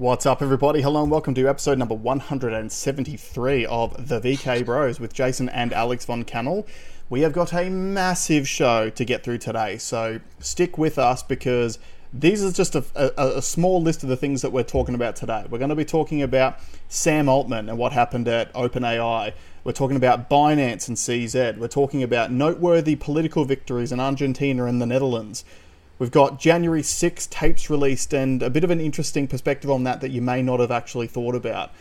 What's up, everybody? Hello and welcome to episode number 173 of the VK Bros with Jason and Alex Von Cannell. We have got a massive show to get through today, so stick with us because these are just a, a, a, small list of the things that we're talking about today. We're going to be talking about Sam Altman and what happened at OpenAI. We're talking about Binance and CZ. We're talking about noteworthy political victories in Argentina and the Netherlands. We've got January 6 tapes released and a bit of an interesting perspective on that that you may not have actually thought about.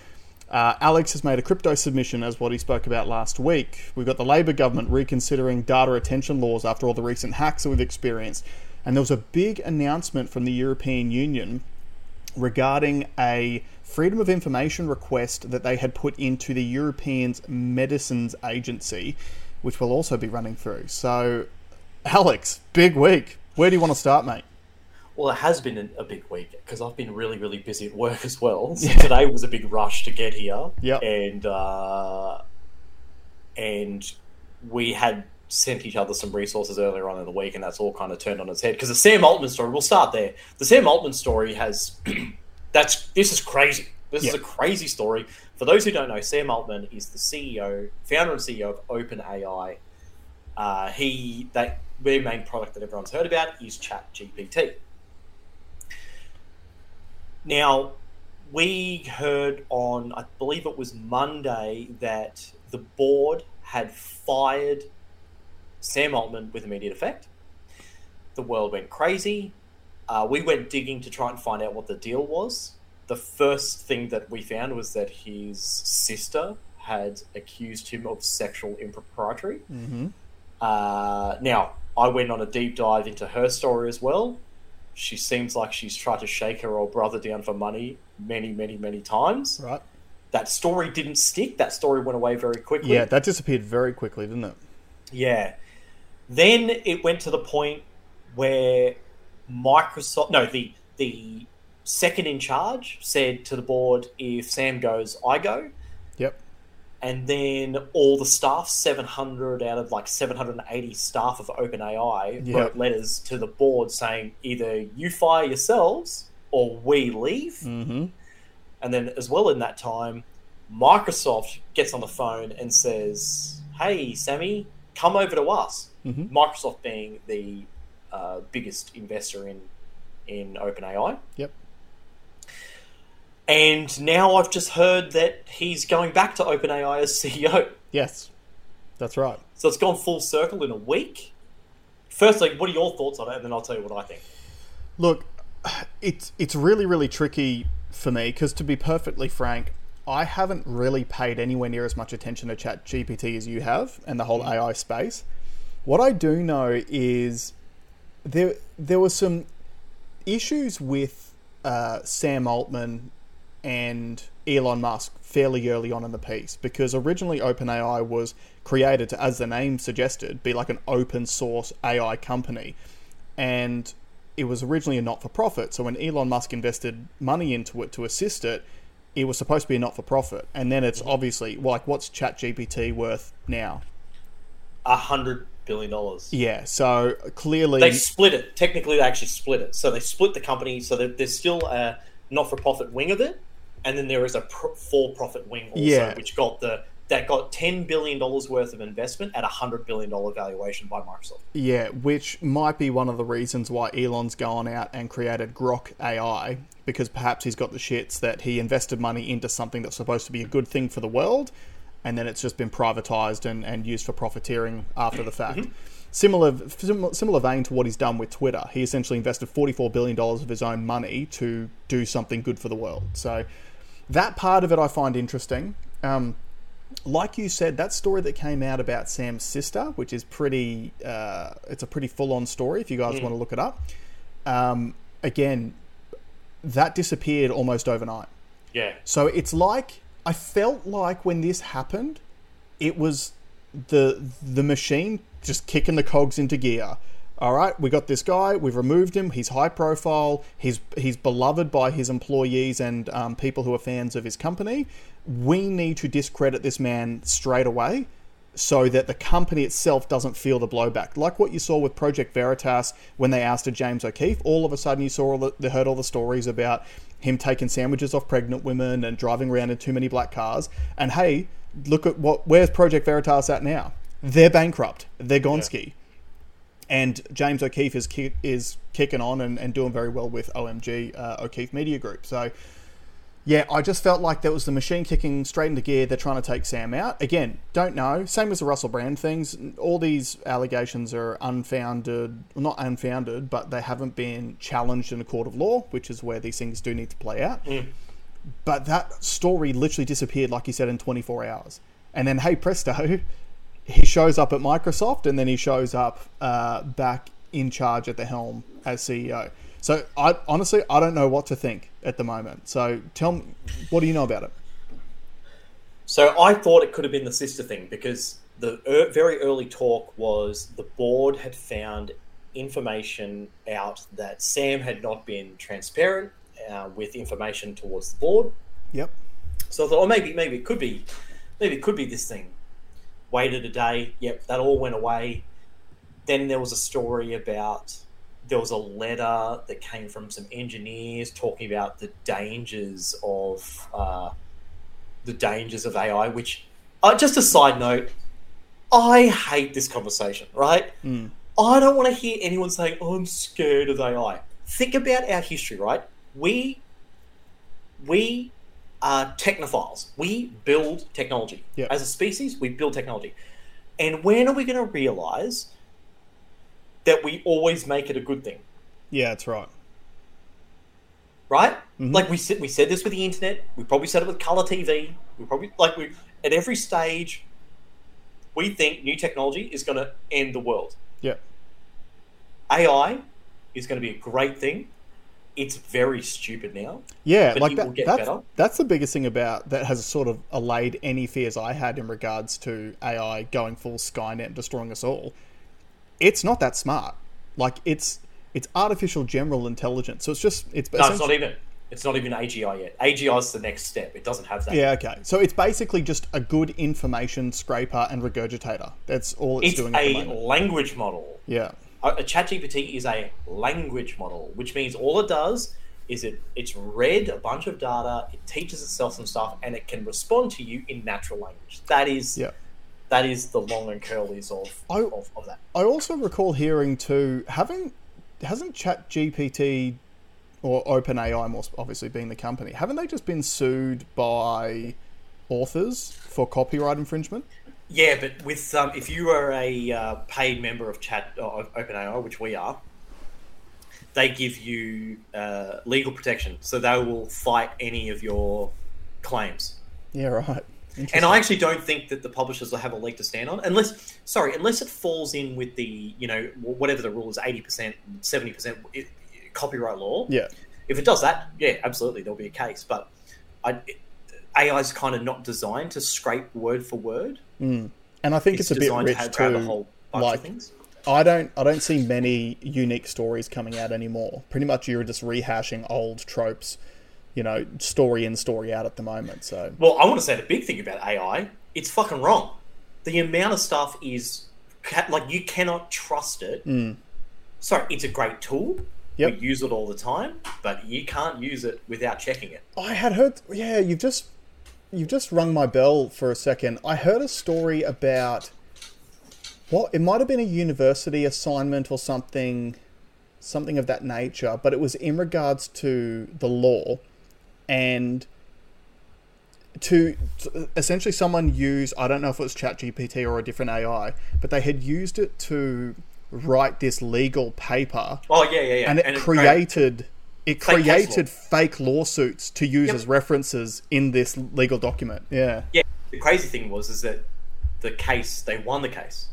Uh, Alex has made a crypto submission, as what he spoke about last week. We've got the Labor government reconsidering data retention laws after all the recent hacks that we've experienced. And there was a big announcement from the European Union regarding a freedom of information request that they had put into the European Medicines Agency, which we'll also be running through. So, Alex, big week. Where do you want to start, mate? Well, it has been a big week because I've been really, really busy at work as well. So yeah. today was a big rush to get here. Yeah. And uh, and we had sent each other some resources earlier on in the week, and that's all kind of turned on its head. Because the Sam Altman story, we'll start there. The Sam Altman story has that's this is crazy. This is a crazy story. For those who don't know, Sam Altman is the CEO, founder and CEO of OpenAI. Uh, he that their main product that everyone's heard about is Chat GPT. Now, we heard on, I believe it was Monday, that the board had fired Sam Altman with immediate effect. The world went crazy. Uh, we went digging to try and find out what the deal was. The first thing that we found was that his sister had accused him of sexual impropriety. Mm-hmm. Uh, now, I went on a deep dive into her story as well. She seems like she's tried to shake her old brother down for money many, many, many times. Right. That story didn't stick. That story went away very quickly. Yeah, that disappeared very quickly, didn't it? Yeah. Then it went to the point where Microsoft, no, the the second in charge said to the board, if Sam goes, I go and then all the staff, 700 out of like 780 staff of OpenAI, yep. wrote letters to the board saying either you fire yourselves or we leave. Mm-hmm. And then, as well, in that time, Microsoft gets on the phone and says, Hey, Sammy, come over to us. Mm-hmm. Microsoft being the uh, biggest investor in, in OpenAI. Yep. And now I've just heard that he's going back to OpenAI as CEO. Yes, that's right. So it's gone full circle in a week. Firstly, what are your thoughts on it? And then I'll tell you what I think. Look, it's it's really really tricky for me because to be perfectly frank, I haven't really paid anywhere near as much attention to Chat GPT as you have and the whole mm. AI space. What I do know is there there were some issues with uh, Sam Altman and Elon Musk fairly early on in the piece because originally OpenAI was created to, as the name suggested, be like an open source AI company. And it was originally a not for profit. So when Elon Musk invested money into it to assist it, it was supposed to be a not for profit. And then it's mm-hmm. obviously like, what's ChatGPT worth now? A hundred billion dollars. Yeah, so clearly they split it. Technically, they actually split it. So they split the company. So that there's still a not for profit wing of it, and then there is a for-profit wing also, yeah. which got the that got ten billion dollars worth of investment at a hundred billion dollar valuation by Microsoft. Yeah, which might be one of the reasons why Elon's gone out and created Grok AI because perhaps he's got the shits that he invested money into something that's supposed to be a good thing for the world, and then it's just been privatized and, and used for profiteering after the fact. Mm-hmm. Similar, similar vein to what he's done with Twitter. He essentially invested $44 billion of his own money to do something good for the world. So that part of it I find interesting. Um, like you said, that story that came out about Sam's sister, which is pretty, uh, it's a pretty full-on story. If you guys mm. want to look it up, um, again, that disappeared almost overnight. Yeah. So it's like I felt like when this happened, it was the the machine just kicking the cogs into gear all right, we got this guy. We've removed him. He's high profile. He's he's beloved by his employees and um, people who are fans of his company. We need to discredit this man straight away. so that the company itself doesn't feel the blowback. Like what you saw with Project Veritas when they ousted James O'Keefe, all of a sudden you saw all the, they heard all the stories about him taking sandwiches off pregnant women and driving around in too many black cars. And hey, look at what where's Project Veritas at now? They're bankrupt. They're Gonski. And James O'Keefe is ki- is kicking on and, and doing very well with OMG uh, O'Keefe Media Group. So yeah, I just felt like that was the machine kicking straight into gear. They're trying to take Sam out. Again, don't know. Same as the Russell Brand things. All these allegations are unfounded. Well, not unfounded, but they haven't been challenged in a court of law, which is where these things do need to play out. But that story literally disappeared, like you said, in 24 hours. And then, hey, presto, he shows up at Microsoft and then he shows up uh, back in charge at the helm as CEO. So I honestly I don't know what to think at the moment. So tell me, what do you know about it? So I thought it could have been the sister thing because the er, very early talk was the board had found information out that Sam had not been transparent uh, with information towards the board. Yep. So I thought, oh, maybe maybe it could be, maybe it could be this thing. Waited a day. Yep, that all went away. Then there was a story about there was a letter that came from some engineers talking about the dangers of uh, the dangers of AI. Which, uh, just a side note, I hate this conversation. Right? Mm. I don't want to hear anyone saying, oh, "I'm scared of AI." Think about our history, right? We we are technophiles. We build technology. Yep. As a species, we build technology. And when are we going to realize that we always make it a good thing? Yeah, that's right. Right? Mhm. Like we said, we said this with the internet. We probably said it with color TV. We probably like we at every stage. We think new technology is going to end the world. Yeah. AI is going to be a great thing. It's very stupid now. Yeah, But like it that, will get that's better. that's the biggest thing about that has sort of allayed any fears I had in regards to AI going full Skynet and destroying us all. It's not that smart. Like it's it's artificial general intelligence. So it's just it's No, it's not even. It's not even AGI yet. AGI is the next step. It doesn't have that. Yeah, okay. So it's basically just a good information scraper and regurgitator. That's all it's, It's doing the a language model. Yeah. A, a ChatGPT is a language model, which means all it does is it it's read a bunch of data, it teaches itself some stuff, and it can respond to you in natural language. That is Yeah. that is the long and curlies of, I- of, of that. I also recall hearing too having hasn't ChatGPT or OpenAI, more obviously being the company, haven't they just been sued by authors for copyright infringement? Yeah, but with um, if you are a uh, paid member of Chat uh, OpenAI, which we are, they give you uh, legal protection, so they will fight any of your claims. Yeah, right. And I actually don't think that the publishers will have a leg to stand on, unless sorry, unless it falls in with the you know whatever the rule is, eighty percent, seventy percent copyright law. yeah, If it does that, yeah, absolutely, there'll be a case. But I, AI is kind of not designed to scrape word for word. And I think it's, a bit rich to have, a too. whole bunch like-. I don't I don't see many unique stories coming out anymore. Pretty much you're just rehashing old tropes, you know, story in story out at the moment. So Well, I want to say the big thing about AI, it's fucking wrong. The amount of stuff is like you cannot trust it. Sorry, it's a great tool. Mm. Yep. We use it all the time, but you can't use it without checking it. I had heard. Yeah, you've just you've just rung my bell for a second. I heard a story about what it might have been a university assignment or something, something of that nature. But it was in regards to the law, and to, to essentially someone used. I don't know if it was ChatGPT or a different AI, but they had used it to write this legal paper Oh yeah, yeah, yeah. and it created it Fake created fake lawsuits to use Yep. as references in this legal document. Yeah. yeah. The crazy thing was is that the case they won the case,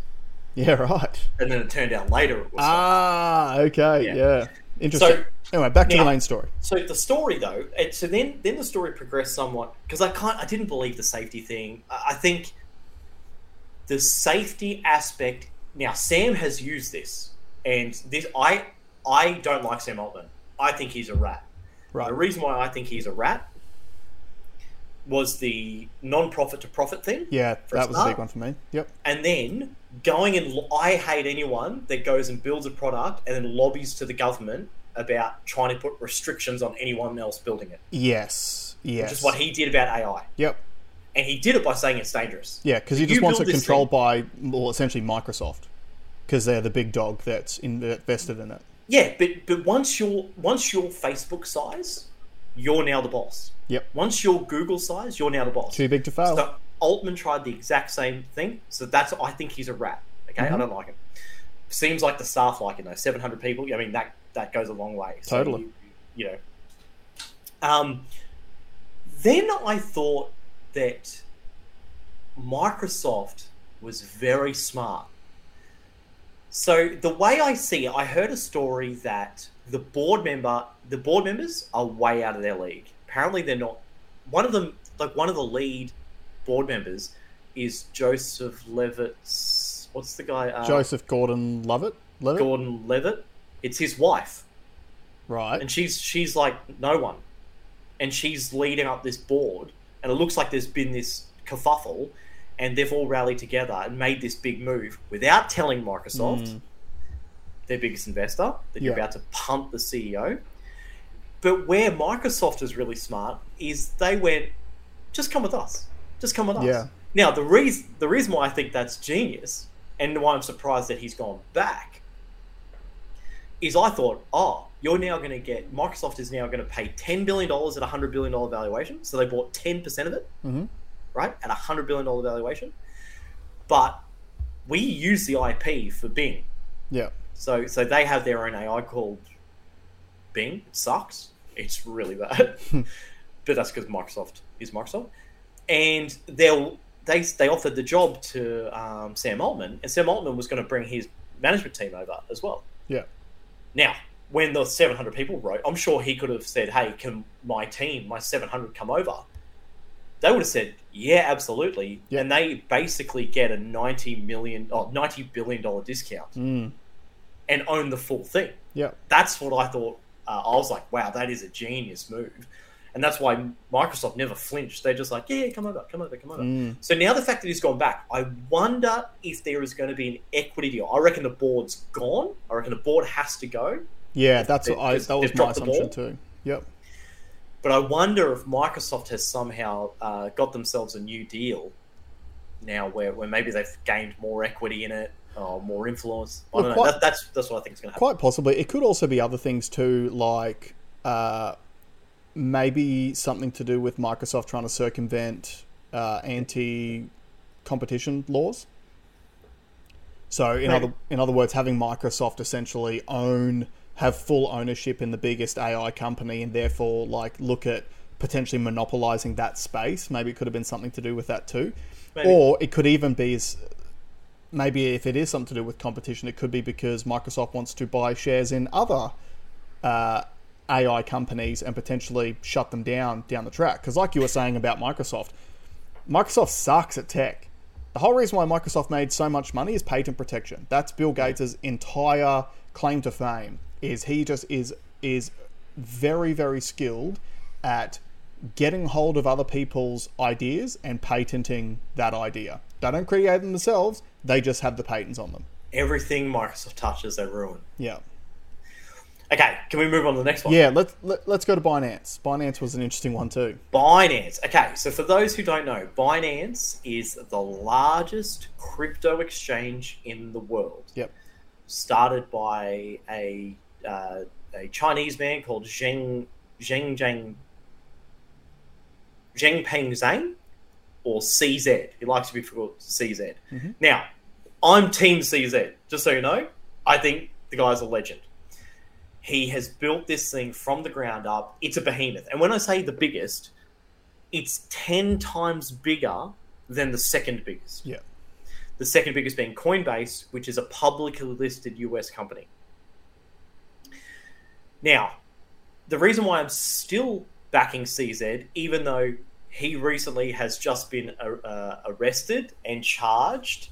Yeah, right. and then it turned out later it was. Ah, okay. Yeah. Yeah. Interesting. So- anyway, back to now- the main story. So the story, though, it, so then then the story progressed somewhat because I can't, I didn't believe the safety thing. I I think the safety aspect. Now Sam has used this, and this I I don't like Sam Altman. I think he's a rat. Right. The reason why I think he's a rat was the non-profit to profit thing. Yeah, that was a big one for me. Yep. and then going and lo- I hate anyone that goes and builds a product and then lobbies to the government about trying to put restrictions on anyone else building it, Yes. Yes. which is what he did about AI, Yep. and he did it by saying it's dangerous. Yeah, because he just wants it controlled by, well, essentially Microsoft, because they're the big dog that's invested in it. Yeah, but but once you're once you're Facebook size, you're now the boss. Yep. Once you're Google size, you're now the boss. Too big to fail. So Altman tried the exact same thing. So that's I think he's a rat. Okay, Mm-hmm. I don't like him. Seems like the staff like him though. Seven hundred people. I mean that that goes a long way. So Totally. You, you know. Um. Then I thought that Microsoft was very smart. So the way I see it, I heard a story that the board member, the board members are way out of their league. Apparently, they're not. One of them, like one of the lead board members, is Joseph Levitt's. What's the guy? Uh, Joseph Gordon Levitt? Levitt? Gordon Levitt. It's his wife, Right. and she's she's like no one, and she's leading up this board, and it looks like there's been this kerfuffle, and they've all rallied together and made this big move without telling Microsoft, Mm. their biggest investor, that you're about to pump the CEO. But where Microsoft is really smart is they went, just come with us, just come with us. Yeah. Now the reason the reason why I think that's genius, and why I'm surprised that he's gone back, is I thought, oh, you're now going to get Microsoft is now going to pay ten billion dollars at a hundred billion dollar valuation, so they bought ten percent of it, Mhm. Right, at a hundred billion dollar valuation. But we use the IP for Bing, Yeah. so so they have their own AI called Bing. It sucks. It's really bad, but that's because Microsoft is Microsoft, and they'll they they offered the job to um, Sam Altman, and Sam Altman was going to bring his management team over as well. Yeah. Now, when the 700 people wrote, I'm sure he could have said, "Hey, can my team, my 700, come over?" They would have said, "Yeah, absolutely," Yeah. and they basically get a 90 million, oh, 90 billion dollar discount Mm. and own the full thing. Yeah. That's what I thought. Uh, I was like, "Wow, that is a genius move," and that's why Microsoft never flinched. They're just like, "Yeah, yeah, come over, come over, come over." Mm. So now the fact that he's gone back, I wonder if there is going to be an equity deal. I reckon the board's gone. I reckon the board has to go. Yeah, that's They- what I, that was my assumption too. Yep. But I wonder if Microsoft has somehow uh, got themselves a new deal now, where, where maybe they've gained more equity in it or more influence. I Well, don't know. quite- That, that's that's what I think is going to happen. Quite possibly. It could also be other things too, like uh, maybe something to do with Microsoft trying to circumvent uh, anti-competition laws. So, in Maybe. other in other words, having Microsoft essentially own have full ownership in the biggest AI company, and therefore like look at potentially monopolizing that space. Maybe it could have been something to do with that too, Maybe. or it could even be as maybe if it is something to do with competition, it could be because Microsoft wants to buy shares in other uh, AI companies and potentially shut them down down the track. Because, like you were saying about Microsoft, Microsoft sucks at tech. The whole reason why Microsoft made so much money is patent protection. That's Bill Gates' entire claim to fame. Is he just is is very very skilled at getting hold of other people's ideas and patenting that idea. They don't create them themselves; they just have the patents on them. Everything Microsoft touches, they ruin. Yeah, Okay, can we move on to the next one? yeah. Let's let, let's go to Binance. Binance was an interesting one too. Binance. Okay, so for those who don't know, Binance is the largest crypto exchange in the world. Yep. Started by a uh, a Chinese man called Zheng Zheng Zheng Zheng Peng Zhang or CZ. He likes to be called CZ. Mhm. Now, I'm Team CZ. Just so you know, I think the guy's a legend. He has built this thing from the ground up. It's a behemoth. And when I say the biggest, it's 10 times bigger than the second biggest. Yeah. The second biggest being Coinbase, which is a publicly listed US company. Now, the reason why I'm still backing CZ, even though he recently has just been uh, uh, arrested and charged,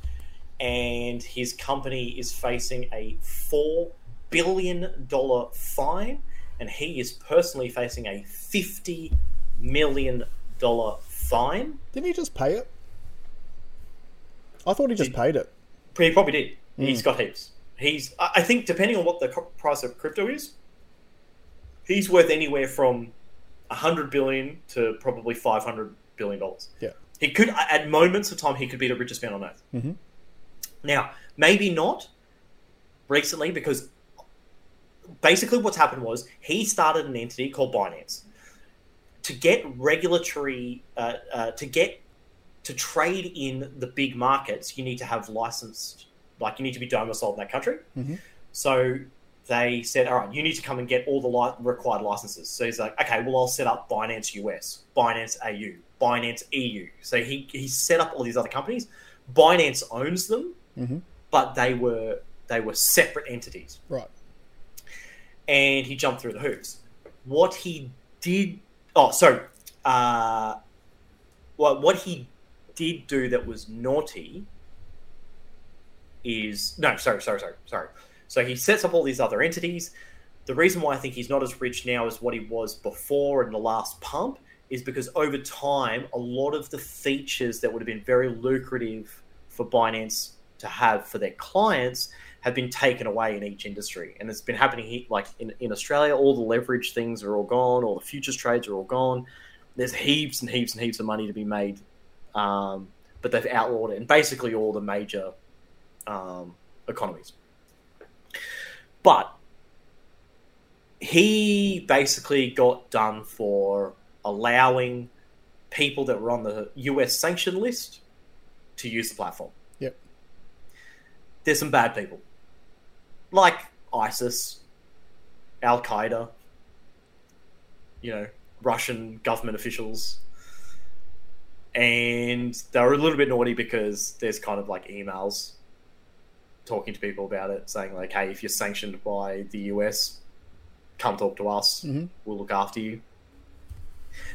and his company is facing a $4 billion fine, and he is personally facing a $50 million fine. Didn't he just pay it? I thought he just Did- paid it. He probably did. He's got heaps. He's. I I think depending on what the price of crypto is, he's worth anywhere from hundred billion to probably five hundred billion dollars. Yeah. He could, at moments of time, he could be the richest man on earth. Mhm. Now, maybe not recently because basically what's happened was he started an entity called Binance to get regulatory uh, uh, to get to trade in the big markets. You need to have licensed, like you need to be domiciled in that country. Mhm. So they said, all right, you need to come and get all the li- required licenses. So he's like, okay, well, I'll set up Binance US, Binance AU, Binance EU. So he, he set up all these other companies. Binance owns them, Mhm. but they were they were separate entities. Right. And he jumped through the hoops. What he did, oh, sorry. uh, well, what he did do that was naughty is no, sorry, sorry, sorry, sorry. So he sets up all these other entities. The reason why I think he's not as rich now as what he was before in the last pump is because over time, a lot of the features that would have been very lucrative for Binance to have for their clients have been taken away in each industry. And it's been happening here, like in, in Australia, all the leverage things are all gone, all the futures trades are all gone. There's heaps and heaps and heaps of money to be made, um, but they've outlawed it in basically all the major um, economies. But he basically got done for allowing people that were on the US sanction list to use the platform. Yep. There's some bad people, like ISIS, Al Qaeda, you know, Russian government officials. And they were a little bit naughty because there's kind of like emails talking to people about it, saying like, "Hey, if you're sanctioned by the US, come talk to us. Mhm. We'll look after you."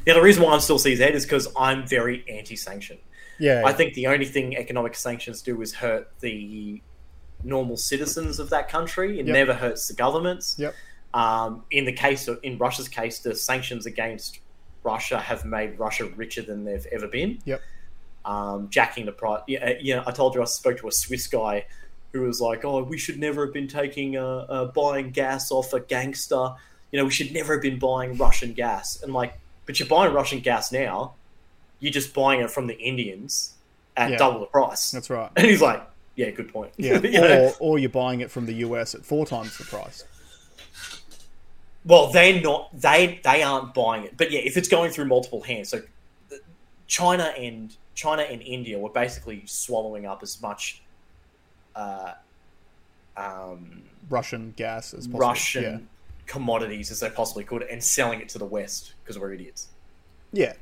Now, the reason why I'm still CZ is because I'm very anti-sanction. Yeah. I think the only thing economic sanctions do is hurt the normal citizens of that country. It Yep. never hurts the governments. Yep. Um, in the case of in Russia's case, the sanctions against Russia have made Russia richer than they've ever been. Yep. Um, jacking the price. Yeah, yeah. I told you I spoke to a Swiss guy who was like, "Oh, we should never have been taking uh, uh, buying gas off a gangster. You know, we should never have been buying Russian gas." And like, but you're buying Russian gas now. You're just buying it from the Indians at Yeah. double the price. That's right. And he's like, "Yeah, good point." Yeah. You know? or, or you're buying it from the US at four times the price. Well, they're not. They they aren't buying it. But yeah, if it's going through multiple hands, so China and China and India were basically swallowing up as much uh, um, Russian gas as possible. Russian Yeah. commodities as they possibly could and selling it to the West because we're idiots. Yeah.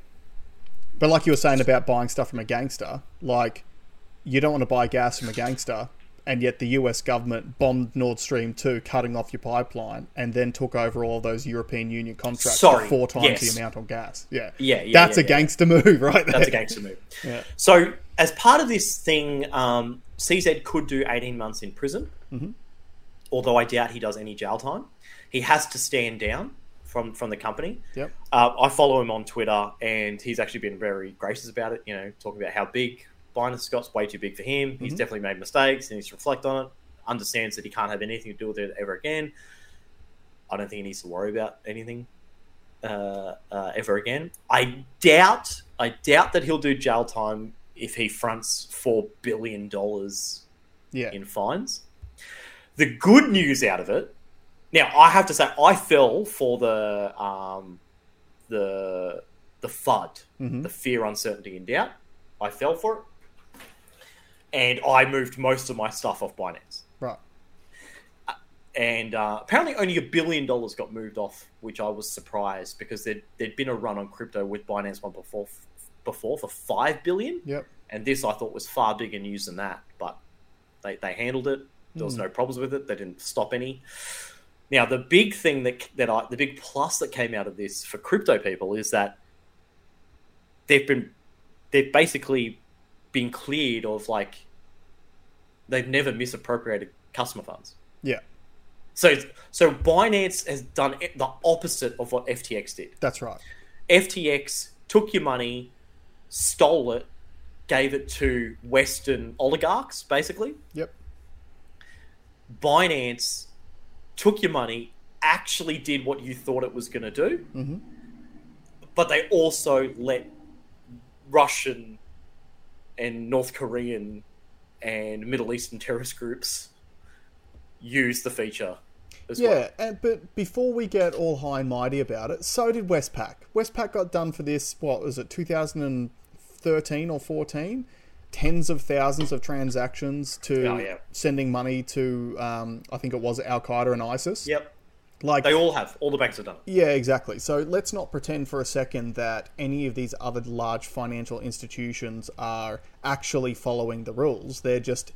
But like you were saying about buying stuff from a gangster, like you don't want to buy gas from a gangster, and yet the US government bombed Nord Stream 2, cutting off your pipeline, and then took over all those European Union contracts Sorry, for four times yes. the amount on gas. Yeah. Yeah, yeah, That's yeah, a yeah. gangster move, right there. That's a gangster move. Yeah. So, as part of this thing, um, CZ could do 18 months in prison, Mhm. although I doubt he does any jail time. He has to stand down from, from the company. Yep. Uh, I follow him on Twitter, and he's actually been very gracious about it, you know, talking about how big Binance Scott's way too big for him. He's Mhm. definitely made mistakes, and he's to reflect on it, understands that he can't have anything to do with it ever again. I don't think he needs to worry about anything uh, uh, ever again. I doubt, I doubt that he'll do jail time if he fronts four billion dollars Yeah. in fines. The good news out of it, now I have to say, I fell for the um, the the FUD, Mhm. the fear, uncertainty, and doubt. I fell for it, and I moved most of my stuff off Binance Right. and uh, apparently only a billion dollars got moved off, which I was surprised because there'd, there'd been a run on crypto with Binance One before before for five billion, Yep. and this I thought was far bigger news than that. But they, they handled it. There was Hmm. no problems with it. They didn't stop any. Now the big thing that that I the big plus that came out of this for crypto people is that they've been they've basically been cleared of like they've never misappropriated customer funds. Yeah. So, so Binance has done the opposite of what FTX did. That's right. FTX took your money, stole it, gave it to Western oligarchs, basically. Yep. Binance took your money, actually did what you thought it was going to do, hmm but they also let Russian and North Korean and Middle Eastern terrorist groups use the feature as Yeah, well. and, but before we get all high and mighty about it, so did Westpac. Westpac got done for this, what was it, 2013 or 14? Tens of thousands of transactions to Oh, yeah. sending money to, um, I think it was Al Qaeda and ISIS. Yep. Like, They all have. All the banks have done it. yeah, exactly. So let's not pretend for a second that any of these other large financial institutions are actually following the rules. They're just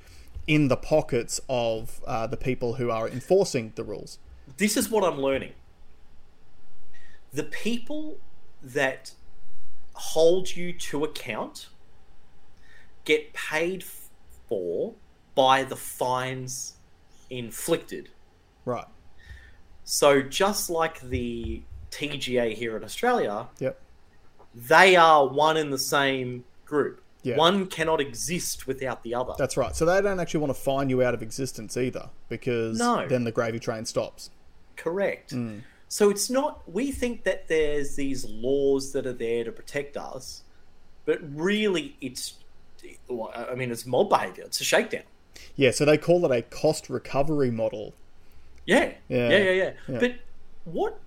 in the pockets of uh, the people who are enforcing the rules. This is what I'm learning. The people that hold you to account get paid for by the fines inflicted. Right. So just like the TGA here in Australia, Yep. they are one in the same group. Yeah. One cannot exist without the other. That's right. So they don't actually want to find you out of existence either, because No. then the gravy train stops. Correct. Mm. So it's not, we think that there's these laws that are there to protect us, but really it's, I mean, it's mob behavior, it's a shakedown. Yeah. So they call it a cost recovery model. Yeah. Yeah. Yeah, yeah, yeah. Yeah. But what,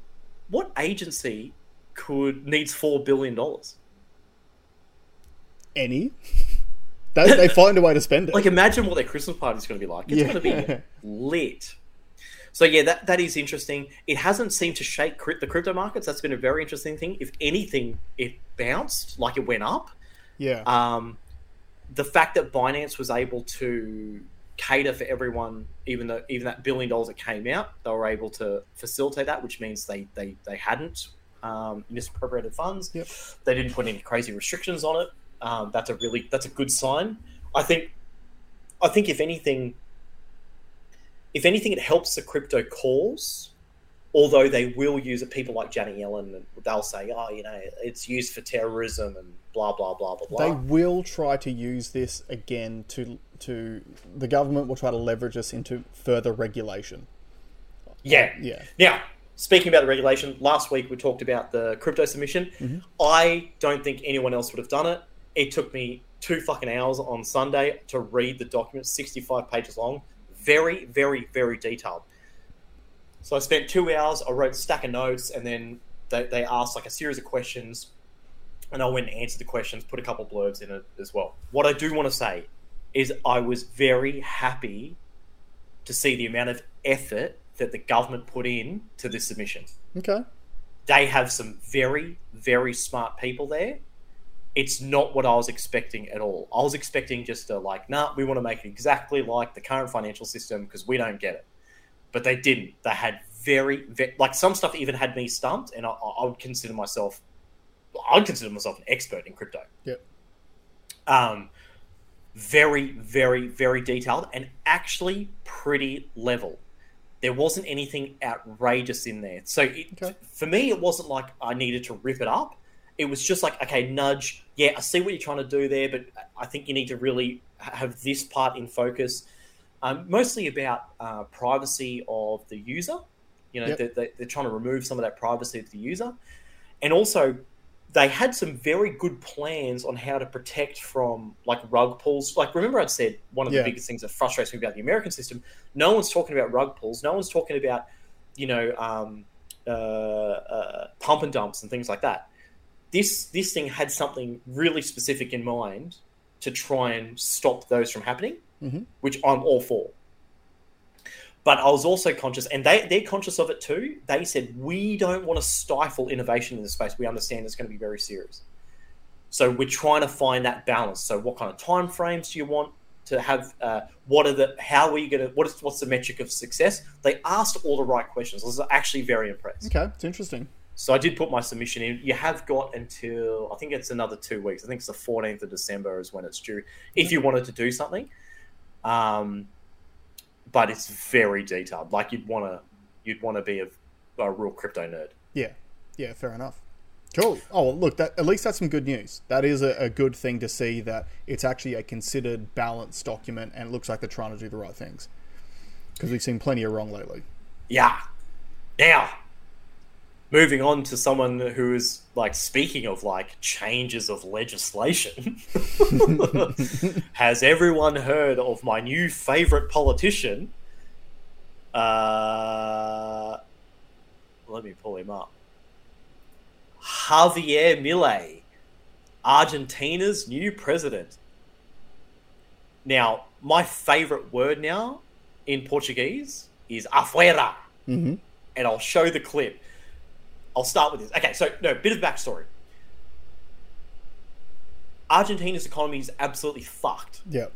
what agency could, needs $4 billion? Any? they, they find a way to spend it. Like, imagine what their Christmas party is going to be like. It's Yeah. going to be lit. So yeah, that that is interesting. It hasn't seemed to shake crypt- the crypto markets. That's been a very interesting thing. If anything, it bounced, like it went up. yeah. Um, the fact that Binance was able to cater for everyone, even though even that billion dollars that came out, they were able to facilitate that, which means they they they hadn't um, misappropriated funds. Yep. They didn't put any crazy restrictions on it. Um, that's a really that's a good sign. I think. I think if anything, if anything, it helps the crypto cause. Although they will use it, people like Janet Yellen, they'll say, "Oh, you know, it's used for terrorism and blah blah blah blah blah." They will try to use this again to to the government will try to leverage this into further regulation. Yeah. Yeah. Now, speaking about the regulation, last week we talked about the crypto submission. Mm-hmm. I don't think anyone else would have done it. It took me two fucking hours on Sunday to read the document, 65 pages long, very, very, very detailed. So I spent two hours, I wrote a stack of notes, and then they, they asked like a series of questions, and I went and answered the questions, put a couple blurbs in it as well. What I do want to say is I was very happy to see the amount of effort that the government put in to this submission. Okay. They have some very, very smart people there. It's not what I was expecting at all. I was expecting just to like, nah, we want to make it exactly like the current financial system because we don't get it. But they didn't. They had very, ve like some stuff even had me stumped, and I, I would consider myself, I would consider myself an expert in crypto. Yep. Um, very, very, very detailed and actually pretty level. There wasn't anything outrageous in there. So it, Okay. for me, it wasn't like I needed to rip it up. It was just like, okay, nudge. Yeah, I see what you're trying to do there, but I think you need to really have this part in focus. Um, mostly about uh, privacy of the user. You know, Yep. they, they, they're trying to remove some of that privacy of the user. And also, they had some very good plans on how to protect from like rug pulls. Like, remember, I'd said one of Yeah. the biggest things that frustrates me about the American system. No one's talking about rug pulls. No one's talking about, you know, um, uh, uh, pump and dumps and things like that. This this thing had something really specific in mind to try and stop those from happening, Mhm. which I'm all for. But I was also conscious, and they, they're conscious of it too. They said, We don't want to stifle innovation in this space. We understand it's going to be very serious. So we're trying to find that balance. So, what kind of time frames do you want to have? Uh, what are the, how are you going to, what is, what's the metric of success? They asked all the right questions. I was actually very impressed. Okay. It's interesting. So I did put my submission in. You have got until I think it's another two weeks. I think it's the 14th of December is when it's due. If you wanted to do something, um, but it's very detailed. Like you'd want to, you'd want to be a, a real crypto nerd. Yeah. Yeah. Fair enough. Cool. Oh, well, look, that, at least that's some good news. That is a, a, good thing to see that it's actually a considered, balanced document, and it looks like they're trying to do the right things. Because we've seen plenty of wrong lately. Yeah. Now, moving on to someone who is like speaking of like changes of legislation. Has everyone heard of my new favorite politician? Uh, let me pull him up. Javier Milei, Argentina's new president. Now, my favorite word now in Portuguese is afuera. Mm-hmm. And I'll show the clip. I'll start with this. Okay, so, no, bit of backstory. Argentina's economy is absolutely fucked. Yep.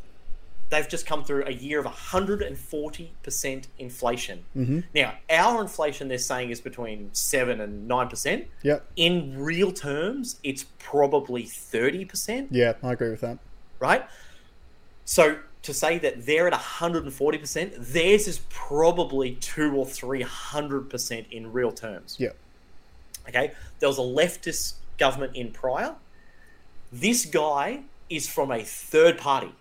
They've just come through a year of 140% inflation. Mm-hmm. Now, our inflation, they're saying, is between 7 and 9%. Yep. In real terms, it's probably 30%, Yeah, I agree with that. right? So to say that they're at 140%, theirs is probably 2 or 300% in real terms. Yep. Okay? There was a leftist government in prior. This guy is from a third party.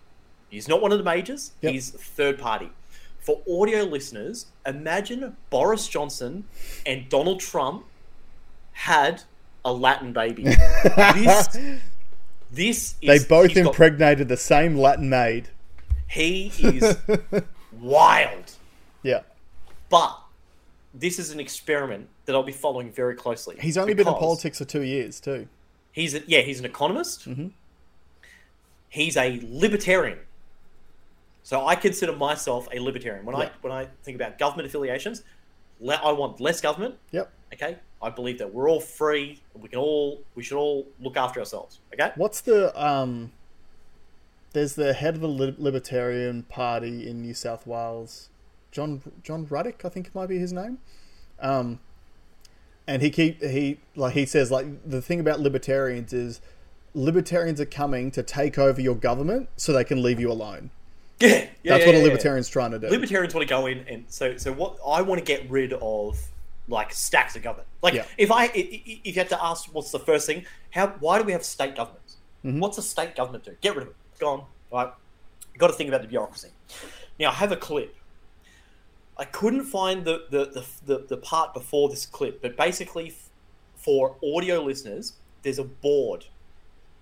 He's not one of the majors, Yep. he's third party. For audio listeners, imagine Boris Johnson and Donald Trump had a Latin baby. this, this They both he's got- impregnated the same Latin maid. he is wild. Yeah. But this is an experiment that I'll be following very closely. He's only been in politics for two years, too. He's a, yeah, he's an economist. Mhm. He's a libertarian. So I consider myself a libertarian. When I when I think about government affiliations, le- I want less government. Yep. Okay, I believe that we're all free. We can all we should all look after ourselves. Okay. What's the um? There's the head of the Libertarian Party in New South Wales, John John Ruddick, I think it might be his name. Um, and he keep he like he says like the thing about libertarians is libertarians are coming to take over your government so they can leave you alone. Yeah, yeah That's yeah, what yeah, a libertarian's trying to do. Libertarians want to go in and so so what I want to get rid of like stacks of government. Like if I if you had to ask what's the first thing, how why do we have state governments? Mhm. What's a state government do? Get rid of it. Gone. Right. Got to think about the bureaucracy. Now I have a clip. I couldn't find the the, the, the, the part before this clip, but basically f- for audio listeners, there's a board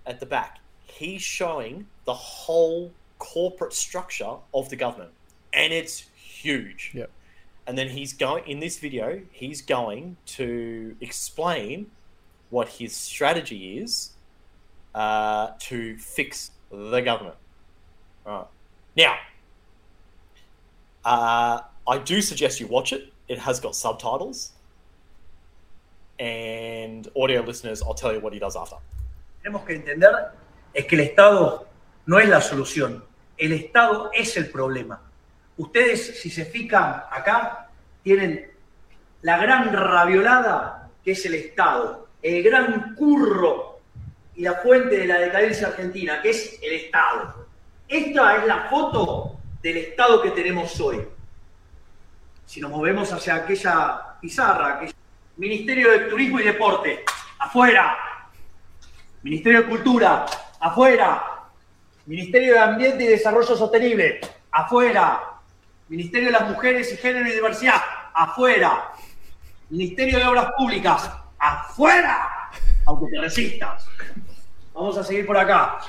at the back. He's showing the whole corporate structure of the government, and it's huge. Yep. And then he's going in this video. He's going to explain what his strategy is uh, to fix the government. All right. Now, uh, I do suggest you watch it. It has got subtitles. And audio listeners, I'll tell you what he does after. tenemos que entender es que el Estado no es la solución, el Estado es el problema. Ustedes, si se fijan acá, tienen la gran raviolada que es el Estado, el gran curro y la fuente de la decadencia argentina, que es el Estado. Esta es la foto del Estado que tenemos hoy. Si nos movemos hacia aquella pizarra, aquella- Ministerio de Turismo y Deporte, afuera. Ministerio de Cultura, afuera. Ministerio de Ambiente y Desarrollo Sostenible, afuera. Ministerio de las Mujeres y Género y Diversidad, afuera. Ministerio de Obras Públicas, afuera. Aunque te resistas. Vamos a seguir por acá.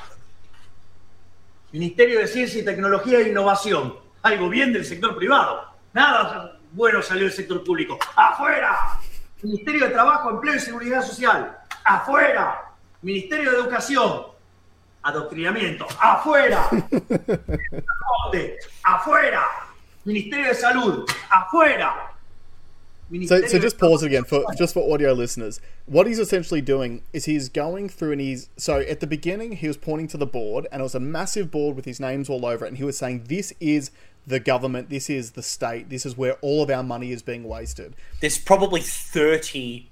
Ministerio de Ciencia y Tecnología e Innovación. Algo bien del sector privado. Nada bueno salió del sector público. ¡Afuera! Ministerio de Trabajo, Empleo y Seguridad Social. ¡Afuera! Ministerio de Educación. Adoctrinamiento. ¡Afuera! ¡Afuera! Ministerio de Salud. ¡Afuera! So, so just pause it again for just for audio listeners. What he's essentially doing is he's going through and he's so at the beginning he was pointing to the board and it was a massive board with his names all over it and he was saying this is the government, this is the state, this is where all of our money is being wasted. there's probably 30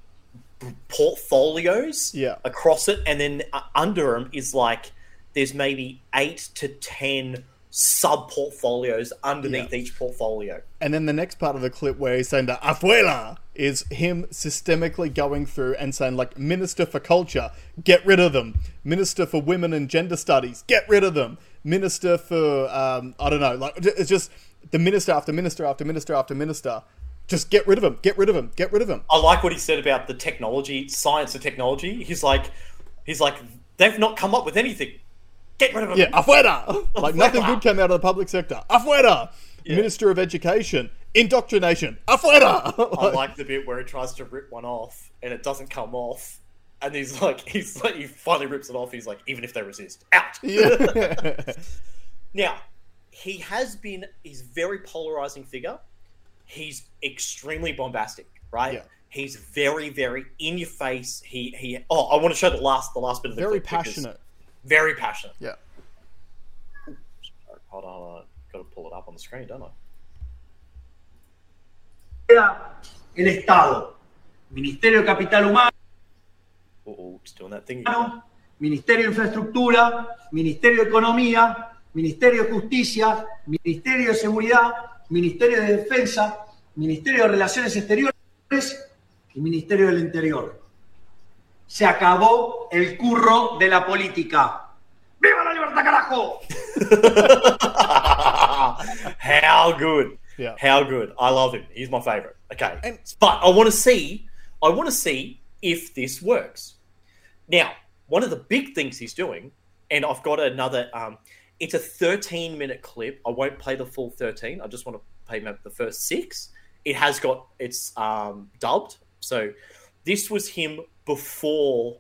portfolios Yeah. across it and then uh, under them is like there's maybe 8 to 10 sub portfolios underneath Yeah. each portfolio And then the next part of the clip where he's saying the afuela is him systemically going through and saying like Minister for Culture, get rid of them. Minister for Women and Gender Studies, get rid of them. Minister for um, I don't know, like it's just the minister after minister after minister after minister. Just get rid of him. Get rid of him. Get rid of him. I like what he said about the technology, science and technology. He's like, he's like, they've not come up with anything. Get rid of them. Yeah, afuera. Like nothing good came out of the public sector. Afuera. Minister of Education, indoctrination. Afuera. I like the bit where he tries to rip one off and it doesn't come off. And he's like, he's like, he finally rips it off. He's like, even if they resist, out. yeah. Now, he has been, he's a very polarizing figure. He's extremely bombastic, right? Yeah. He's very, very in your face. He, he, oh, I want to show the last, the last bit of the Very clip passionate. Very passionate. Yeah. Hold on, hold on. Got to pull it up on the screen, don't I? queda el Estado. Ministerio de Capital Humano, Oh, doing that thing. Ministerio de Infraestructura, Ministerio de Economía, Ministerio de Justicia, Ministerio de Seguridad, Ministerio de Defensa, Ministerio de Relaciones Exteriores y Ministerio del Interior. Se acabó el curro de la política. ¡Viva la libertad, carajo! How good. Yeah. How good. I love him. He's my favorite. Okay. And- but I want to see I want to see if this works. Now, one of the big things he's doing, and I've got another um it's a 13 minute clip. I won't play the full 13. I just want to play the first 6. It has got it's um dubbed. So this was him before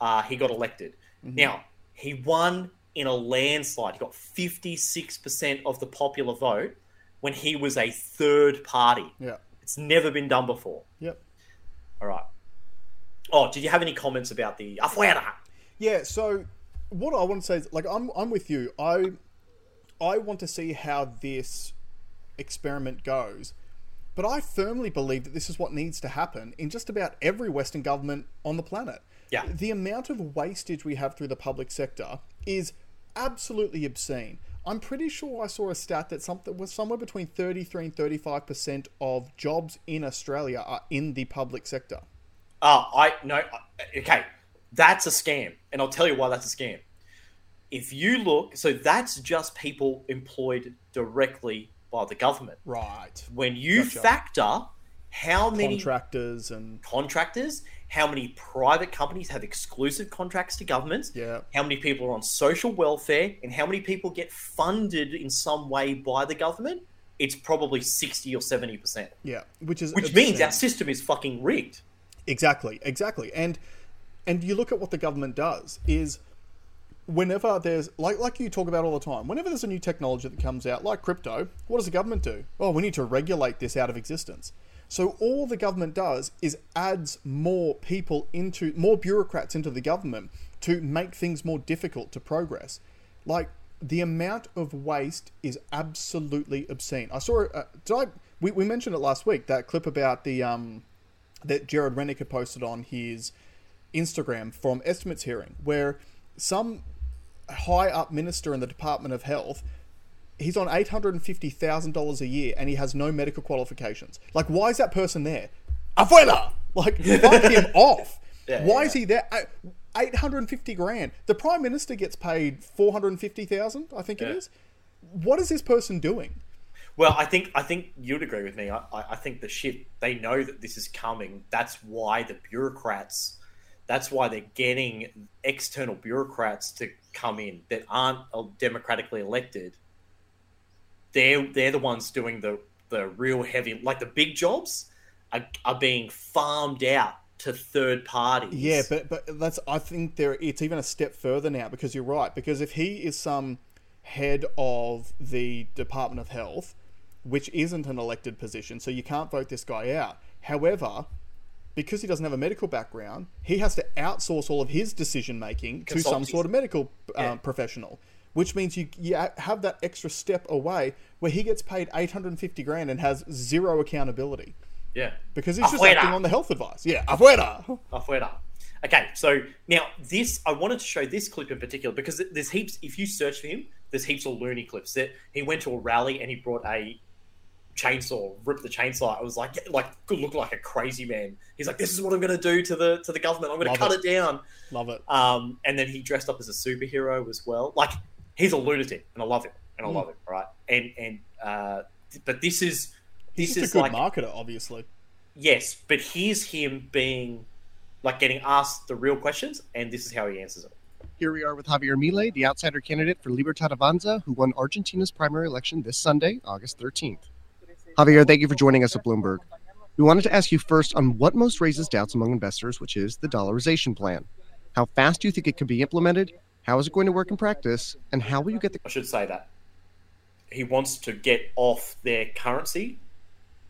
uh, he got elected. Now, he won in a landslide. He got 56% of the popular vote when he was a third party. Yeah. It's never been done before. Yep. All right. Oh, did you have any comments about the afuera? Yeah, so what I want to say is like I'm I'm with you. I I want to see how this experiment goes. But I firmly believe that this is what needs to happen in just about every Western government on the planet. Yeah. The amount of wastage we have through the public sector is absolutely obscene. I'm pretty sure I saw a stat that something was somewhere between 33 and 35 percent of jobs in Australia are in the public sector. Uh, I no. Okay, that's a scam, and I'll tell you why that's a scam. If you look, so that's just people employed directly by the government. Right. When you Gotcha. factor how many Contractors and contractors, how many private companies have exclusive contracts to governments, Yeah. how many people are on social welfare, and how many people get funded in some way by the government, it's probably 60 or 70%. yeah, which is Which means our system is fucking rigged. Exactly, exactly. And and you look at what the government does is whenever there's like like you talk about all the time, whenever there's a new technology that comes out, like crypto, what does the government do? Oh, we need to regulate this out of existence. So all the government does is adds more people into more bureaucrats into the government to make things more difficult to progress. Like the amount of waste is absolutely obscene. I saw uh, did I we, we mentioned it last week that clip about the um that Gerard Rennick had posted on his Instagram from estimates hearing, where some high up minister in the Department of Health, he's on eight hundred and fifty thousand dollars a year, and he has no medical qualifications. Like, why is that person there? Afuera! Like, fuck him off. Yeah, why yeah. is he there? Eight hundred and fifty grand. The prime minister gets paid four hundred and fifty thousand. I think it Yeah. is. What is this person doing? Well, I think I think you'd agree with me. I, I think the shit they know that this is coming. That's why the bureaucrats. That's why they're getting external bureaucrats to come in that aren't uh, democratically elected. They're they're the ones doing the the real heavy, like the big jobs, are, are being farmed out to third parties. Yeah, but but that's I think there it's even a step further now because you're right because if he is some head of the Department of Health, which isn't an elected position, so you can't vote this guy out. However, because he doesn't have a medical background, he has to outsource all of his decision making to some sort of medical um, Yeah. professional. Which means you, you have that extra step away where he gets paid 850 grand and has zero accountability yeah. because he's just acting on the health advice. Yeah, afuera. Afuera. Okay, so now this I wanted to show this clip in particular because there's heaps. If you search for him, there's heaps of loony clips. That he went to a rally and he brought a chainsaw, rip the chainsaw. I was like, like could look like a crazy man. He's like, this is what I'm going to do to the to the government. I'm going to cut it. it. down. Love it. Um, and then he dressed up as a superhero as well. Like he's a lunatic, and I love him, and I mm. love him. Right, and and uh, but this is this is a good like, marketer, obviously. Yes, but here's him being like getting asked the real questions, and this is how he answers it. Here we are with Javier Milei, the outsider candidate for Libertad Avanza, who won Argentina's primary election this Sunday, August 13th. Javier, thank you for joining us at Bloomberg. We wanted to ask you first on what most raises doubts among investors, which is the dollarization plan. How fast do you think it can be implemented? How is it going to work in practice? And how will you get the. I should say that. He wants to get off their currency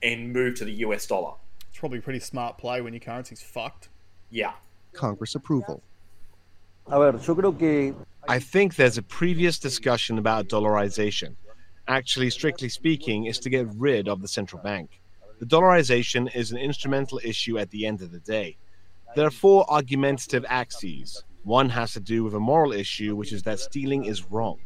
and move to the US dollar. It's probably a pretty smart play when your currency's fucked. Yeah. Congress approval. I think there's a previous discussion about dollarization. Actually, strictly speaking, is to get rid of the central bank. The dollarization is an instrumental issue at the end of the day. There are four argumentative axes. One has to do with a moral issue, which is that stealing is wrong.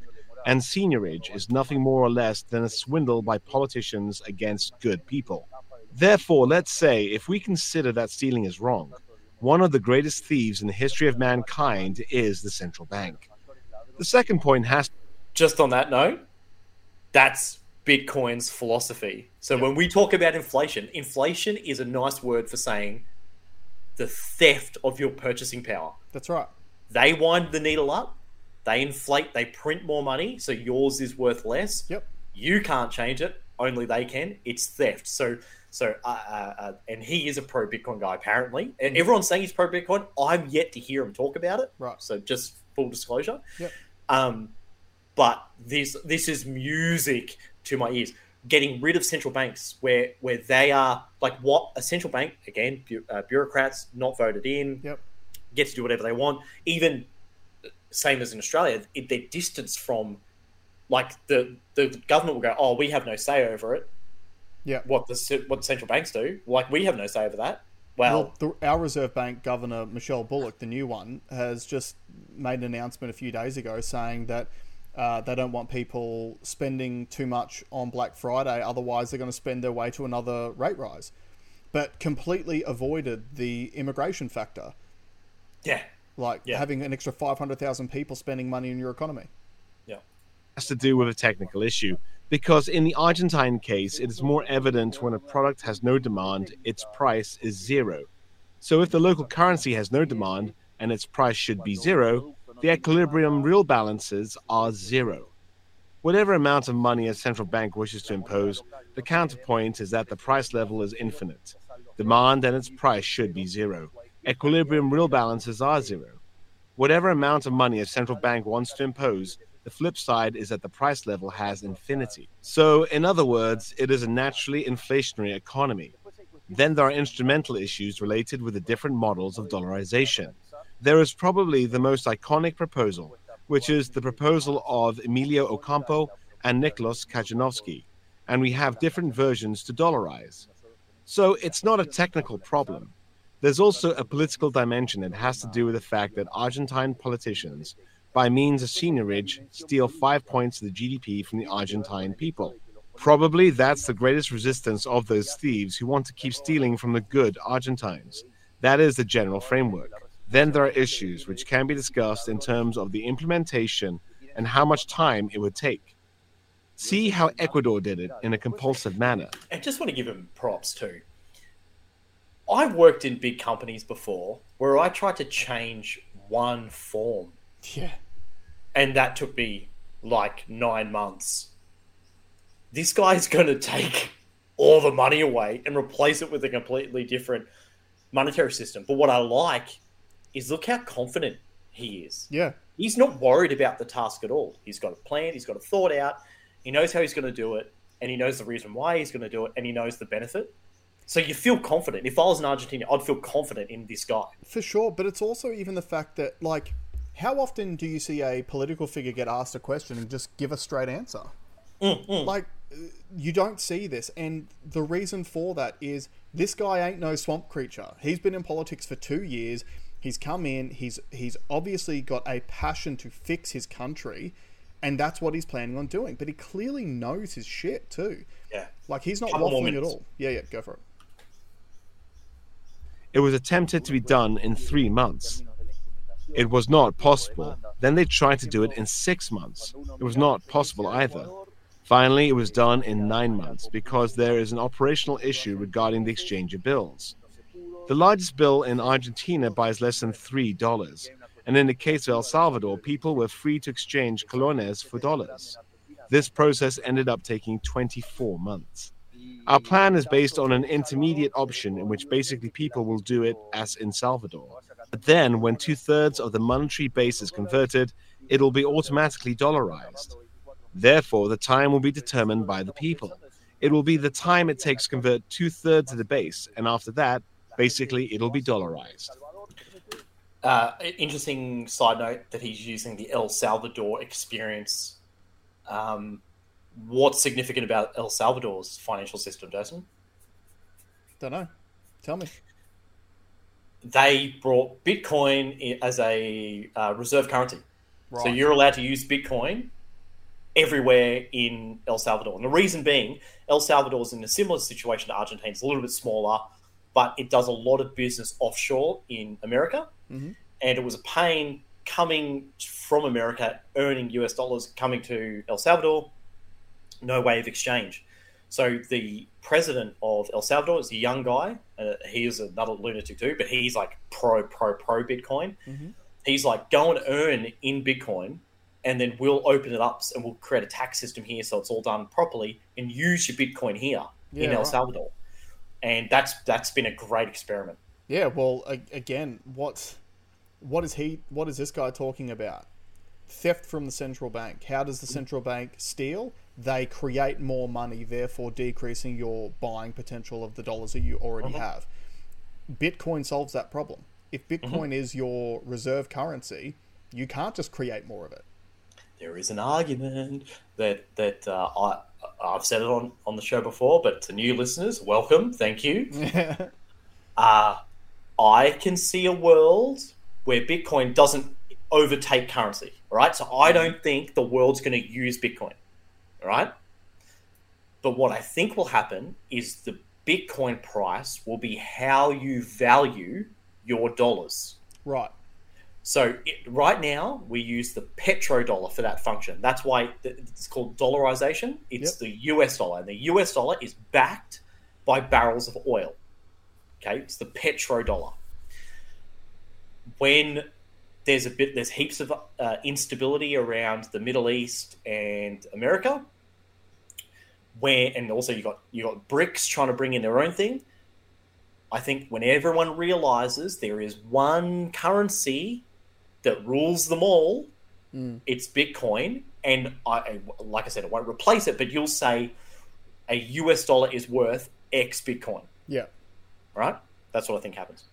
And seigniorage is nothing more or less than a swindle by politicians against good people. Therefore, let's say if we consider that stealing is wrong, one of the greatest thieves in the history of mankind is the central bank. The second point has. Just on that note, that's Bitcoin's philosophy. So yep. when we talk about inflation, inflation is a nice word for saying the theft of your purchasing power. That's right. They wind the needle up, they inflate, they print more money, so yours is worth less. Yep. You can't change it, only they can. It's theft. So so, uh, uh, uh, and he is a pro Bitcoin guy apparently. And everyone's saying he's pro Bitcoin. I'm yet to hear him talk about it. Right. So, just full disclosure. Yep. Um, but this this is music to my ears. Getting rid of central banks, where where they are like what a central bank again, bu- uh, bureaucrats not voted in, yep. get to do whatever they want. Even same as in Australia, it, they're distanced from like the the government will go, oh, we have no say over it yeah. what the what the central banks do. Like we have no say over that. Well, well the, our Reserve Bank Governor Michelle Bullock, the new one, has just made an announcement a few days ago saying that uh, they don't want people spending too much on Black Friday, otherwise they're going to spend their way to another rate rise. But completely avoided the immigration factor. Yeah. Like yeah. having an extra 500,000 people spending money in your economy. Yeah. Has to do with a technical issue because in the Argentine case, it is more evident when a product has no demand, its price is zero. So if the local currency has no demand and its price should be zero, the equilibrium real balances are zero. Whatever amount of money a central bank wishes to impose, the counterpoint is that the price level is infinite. Demand and its price should be zero. Equilibrium real balances are zero. Whatever amount of money a central bank wants to impose, the flip side is that the price level has infinity. So, in other words, it is a naturally inflationary economy. Then there are instrumental issues related with the different models of dollarization. There is probably the most iconic proposal, which is the proposal of Emilio Ocampo and Nicolás Cachanosky, and we have different versions to dollarize. So it's not a technical problem. There's also a political dimension that has to do with the fact that Argentine politicians by means of seigniorage, steal five points of the GDP from the Argentine people. Probably that's the greatest resistance of those thieves who want to keep stealing from the good Argentines. That is the general framework. Then there are issues which can be discussed in terms of the implementation and how much time it would take. See how Ecuador did it in a compulsive manner. I just want to give him props too. I've worked in big companies before where I tried to change one form. Yeah and that took me like nine months. This guy's going to take all the money away and replace it with a completely different monetary system. But what I like is look how confident he is. Yeah. He's not worried about the task at all. He's got a plan, he's got a thought out, he knows how he's going to do it, and he knows the reason why he's going to do it, and he knows the benefit. So you feel confident. If I was in Argentina, I'd feel confident in this guy. For sure, but it's also even the fact that like how often do you see a political figure get asked a question and just give a straight answer? Mm, mm. Like, you don't see this. And the reason for that is this guy ain't no swamp creature. He's been in politics for two years. He's come in. He's he's obviously got a passion to fix his country, And that's what he's planning on doing. But he clearly knows his shit too. Yeah. Like he's not Couple waffling at all. Yeah, yeah, go for it. It was attempted to be done in three months. It was not possible. Then they tried to do it in six months. It was not possible either. Finally, it was done in nine months because there is an operational issue regarding the exchange of bills. The largest bill in Argentina buys less than $3. And in the case of El Salvador, people were free to exchange colones for dollars. This process ended up taking 24 months. Our plan is based on an intermediate option in which basically people will do it as in Salvador. But then, when two thirds of the monetary base is converted, it'll be automatically dollarized. Therefore, the time will be determined by the people. It will be the time it takes to convert two thirds of the base, and after that, basically, it'll be dollarized. Uh, interesting side note that he's using the El Salvador experience. Um, what's significant about El Salvador's financial system, Jason? Don't know. Tell me. They brought Bitcoin as a uh, reserve currency. So you're allowed to use Bitcoin everywhere in El Salvador. And the reason being, El Salvador is in a similar situation to Argentina. It's a little bit smaller, but it does a lot of business offshore in America. Mhm. And it was a pain coming from America, earning US dollars, coming to El Salvador, no way of exchange. So the president of El Salvador is a young guy. Uh, he is another lunatic too, but he's like pro, pro, pro Bitcoin. Mhm. He's like, go and earn in Bitcoin, and then we'll open it up and we'll create a tax system here so it's all done properly, and use your Bitcoin here in El right. Salvador. And that's that's been a great experiment. Yeah, well, again, what what is he? What is this guy talking about? Theft from the central bank. How does the central bank steal? They create more money, therefore decreasing your buying potential of the dollars that you already have. Bitcoin solves that problem. If Bitcoin is your reserve currency, you can't just create more of it. There is an argument that that uh, I I've said it on on the show before, but to new listeners, welcome, thank you. uh, I can see a world where Bitcoin doesn't overtake currency. All right, so I don't think the world's going to use Bitcoin. All right, but what I think will happen is the Bitcoin price will be how you value your dollars. right. So it, right now we use the petrodollar for that function. That's why it's called dollarization. It's Yep. the US dollar, and the US dollar is backed by barrels of oil. Okay, it's the petrodollar. When there's a bit, there's heaps of uh, instability around the Middle East and America, where and also you got you got BRICS trying to bring in their own thing. I think when everyone realizes there is one currency that rules them all, Mm. it's Bitcoin. And I, I- like I said, it won't replace it, but you'll say a US dollar is worth X Bitcoin, Yeah. right? That's what I think happens.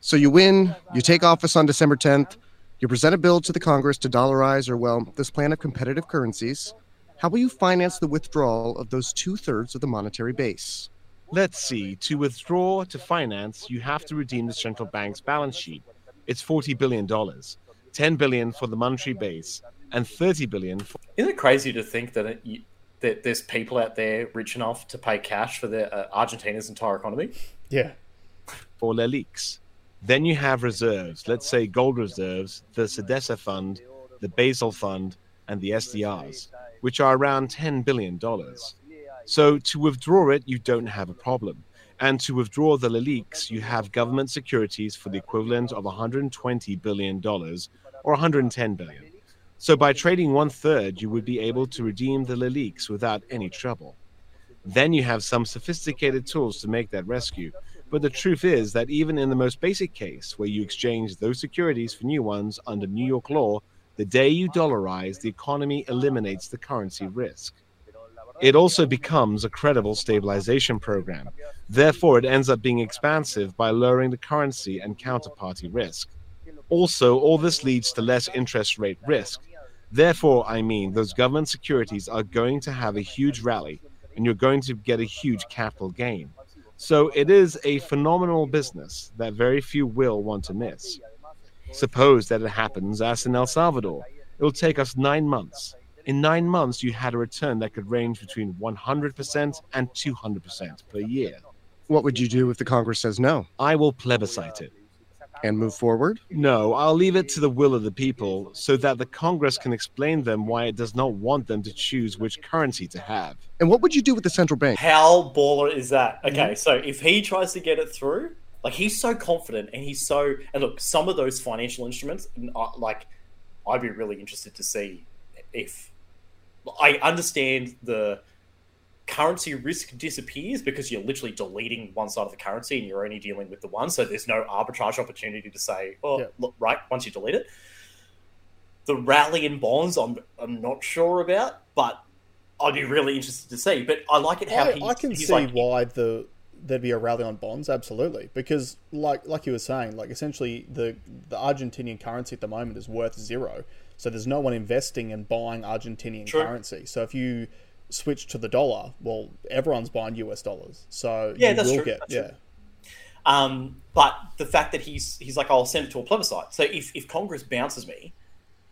So you win, you take office on December 10th, you present a bill to the Congress to dollarize or, well, this plan of competitive currencies. How will you finance the withdrawal of those two thirds of the monetary base? Let's see. To withdraw to finance, you have to redeem the central bank's balance sheet. It's $40 billion, 10 billion for the monetary base, and 30 billion for Isn't it crazy to think that it, you, that there's people out there rich enough to pay cash for their uh, Argentina's entire economy? Yeah. for LELIQs. Then you have reserves, let's say gold reserves, the Sedesa Fund, the Basel Fund, and the SDRs, which are around $10 billion. So to withdraw it, you don't have a problem. And to withdraw the LELIQs, you have government securities for the equivalent of $120 billion or 110 billion. So by trading one third, you would be able to redeem the LELIQs without any trouble. Then you have some sophisticated tools to make that rescue. But the truth is that even in the most basic case, where you exchange those securities for new ones under New York law, the day you dollarize, the economy eliminates the currency risk. It also becomes a credible stabilization program. Therefore, it ends up being expansive by lowering the currency and counterparty risk. Also, all this leads to less interest rate risk. Therefore, I mean, those government securities are going to have a huge rally and you're going to get a huge capital gain. So it is a phenomenal business that very few will want to miss. Suppose that it happens as in El Salvador. It will take us nine months. In nine months, you had a return that could range between 100% and 200% per year. What would you do if the Congress says no I will plebiscite it. and move forward? No, I'll leave it to the will of the people so that the Congress can explain them why it does not want them to choose which currency to have. And what would you do with the central bank? How baller is that? Okay, so if he tries to get it through, like he's so confident and he's so and look, some of those financial instruments, uh, like I'd be really interested to see if I understand the currency risk disappears because you're literally deleting one side of the currency and you're only dealing with the one, so there's no arbitrage opportunity to say, oh, Yeah. look, right, once you delete it. The rally in bonds, I'm I'm not sure about, but I'd be really interested to see. But I like it how I, he's, I can see like, why the there'd be a rally on bonds, absolutely, because like like you were saying, like essentially the the Argentinian currency at the moment is worth zero, so there's no one investing and buying Argentinian True. currency. So if you switch to the dollar, well, everyone's buying US dollars, so Yeah, you that's will true, get that's yeah. true. Um, but the fact that he's he's like, I'll send it to a plebiscite. So if, if Congress bounces me,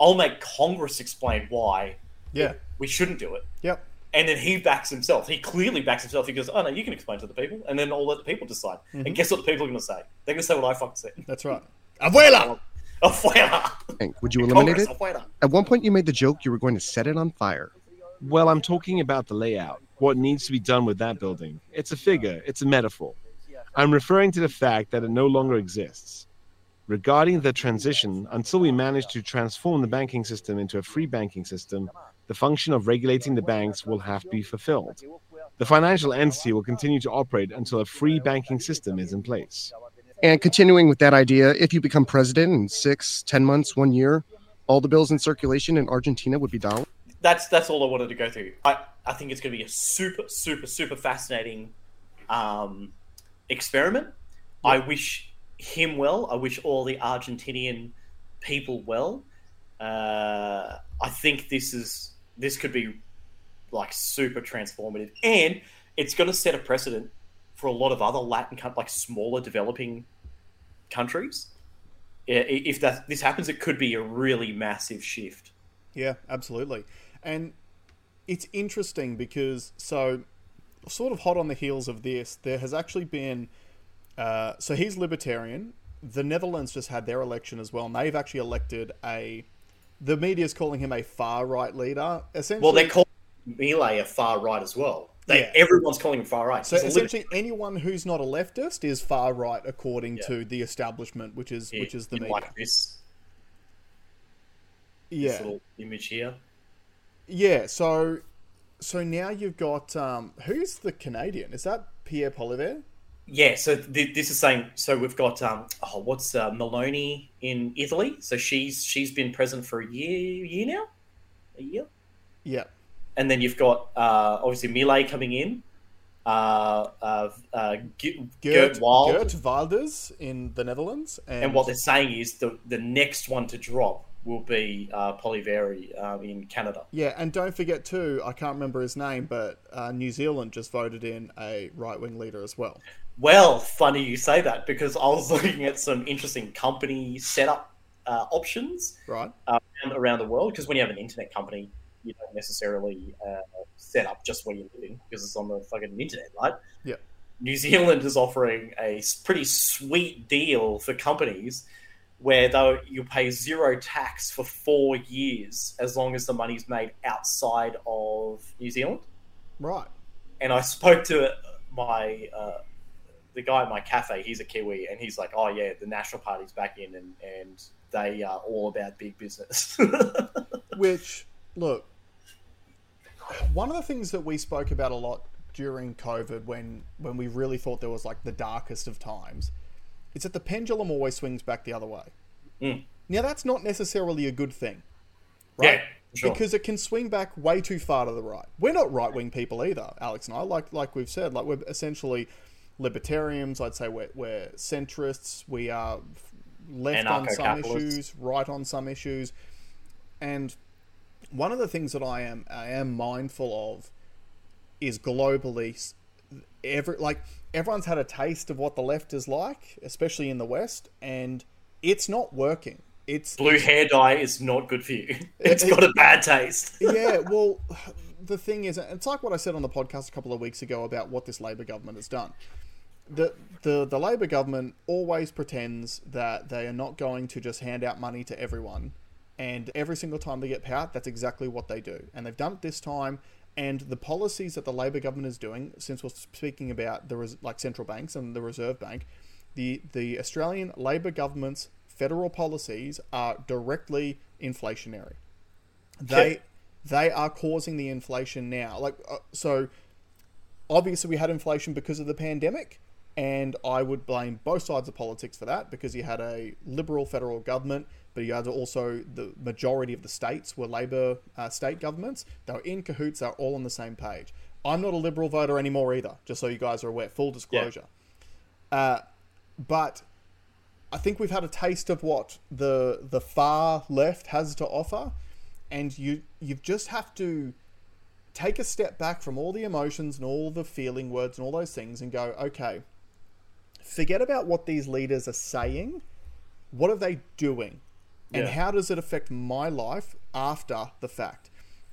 I'll make Congress explain why Yeah. we shouldn't do it. Yep. And then he backs himself. He clearly backs himself. He goes, "Oh no, you can explain to the people," and then I'll let the people decide. Mm-hmm. And guess what the people are going to say? They're going to say what I fucking said. That's right. Abuela. Afuera. Bank. Would you eliminate Congress, it? afuera. At one point, you made the joke you were going to set it on fire. Well, I'm talking about the layout. What needs to be done with that building? It's a figure, it's a metaphor. I'm referring to the fact that it no longer exists. Regarding the transition, until we manage to transform the banking system into a free banking system, the function of regulating the banks will have to be fulfilled. The financial entity will continue to operate until a free banking system is in place. And continuing with that idea, if you become president in six, ten months, one year, all the bills in circulation in Argentina would be dollars. that's that's all I wanted to go through. I, I think it's going to be a super super super fascinating um, experiment. I wish him well. I wish all the Argentinian people well. Uh, I think this is this could be like super transformative, and it's going to set a precedent for a lot of other Latin like smaller developing countries. If that this happens, it could be a really massive shift. Yeah, absolutely. And it's interesting because so sort of hot on the heels of this, there has actually been uh, so he's libertarian. The Netherlands just had their election as well, and they've actually elected a. The media is calling him a far right leader. Essentially, Well, they call Milei a far right as well. They, Yeah. Everyone's calling him far right. so liber- essentially anyone who's not a leftist is far right according Yeah. to the establishment, which is which is the media. like this, this yeah, little image here. yeah. So, so now you've got um, who's the Canadian? Is that Pierre Poilievre? Yeah, so th- this is saying so we've got um oh what's uh, Meloni in Italy. So she's she's been present for a year year now, a year, Yeah, and then you've got uh obviously Milei coming in, uh uh, uh Ge- Gert, Gert, Wild, Geert Wilders in the Netherlands, and, and what they're saying is the the next one to drop will be uh Poilievre um, in Canada. yeah, and don't forget too. I can't remember his name, but uh, New Zealand just voted in a right wing leader as well. Well, funny you say that because I was looking at some interesting company setup uh, options Right? uh, around, around the world. Because when you have an internet company, you don't necessarily uh, set up just where you're living because it's on the fucking internet, right? Yeah. New Zealand is offering a pretty sweet deal for companies where though you pay zero tax for four years as long as the money's made outside of New Zealand Right. and I spoke to my uh, the guy at my cafe. He's a Kiwi, and he's like, "Oh yeah, the National Party's back in, and and they are all about big business." Which, look, one of the things that we spoke about a lot during COVID, when when we really thought there was like the darkest of times, is that the pendulum always swings back the other way. Mm. Now that's not necessarily a good thing, right? for sure. Because it can swing back way too far to the right. We're not right wing people either, Alex and I. Like like we've said, like we're essentially libertarians. I'd say we're, we're centrists. We are left on some issues, right on some issues, and one of the things that I am I am mindful of is globally every like everyone's had a taste of what the left is like, especially in the West, and it's not working. it's Blue hair dye is not good for you. It's got a bad taste. yeah, well, the thing is, it's like what I said on the podcast a couple of weeks ago about what this Labor government has done. The, the the Labor government always pretends that they are not going to just hand out money to everyone, and every single time they get power, that's exactly what they do. And they've done it this time. And the policies that the Labor government is doing, since we're speaking about the res- like central banks and the Reserve Bank, the the Australian Labor government's federal policies are directly inflationary. They they are causing the inflation now. Like uh, so, obviously we had inflation because of the pandemic, and I would blame both sides of politics for that because you had a liberal federal government, but you had also the majority of the states were Labor uh, state governments. They were in cahoots. They're all on the same page. I'm not a liberal voter anymore either. Just so you guys are aware, full disclosure. Uh, but I think we've had a taste of what the the far left has to offer, and you you just have to take a step back from all the emotions and all the feeling words and all those things and go, okay, forget about what these leaders are saying. What are they doing? And Yeah. how does it affect my life after the fact?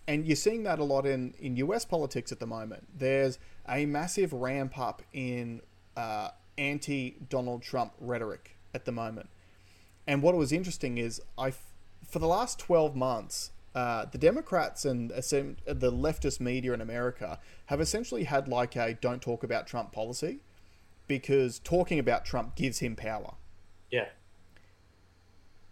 And you're seeing that a lot in, in US politics at the moment. There's a massive ramp up in uh, anti Donald Trump rhetoric at the moment. And what was interesting is, I, for the last 12 months, uh, the Democrats and the leftist media in America have essentially had like a don't talk about Trump policy because talking about Trump gives him power. Yeah.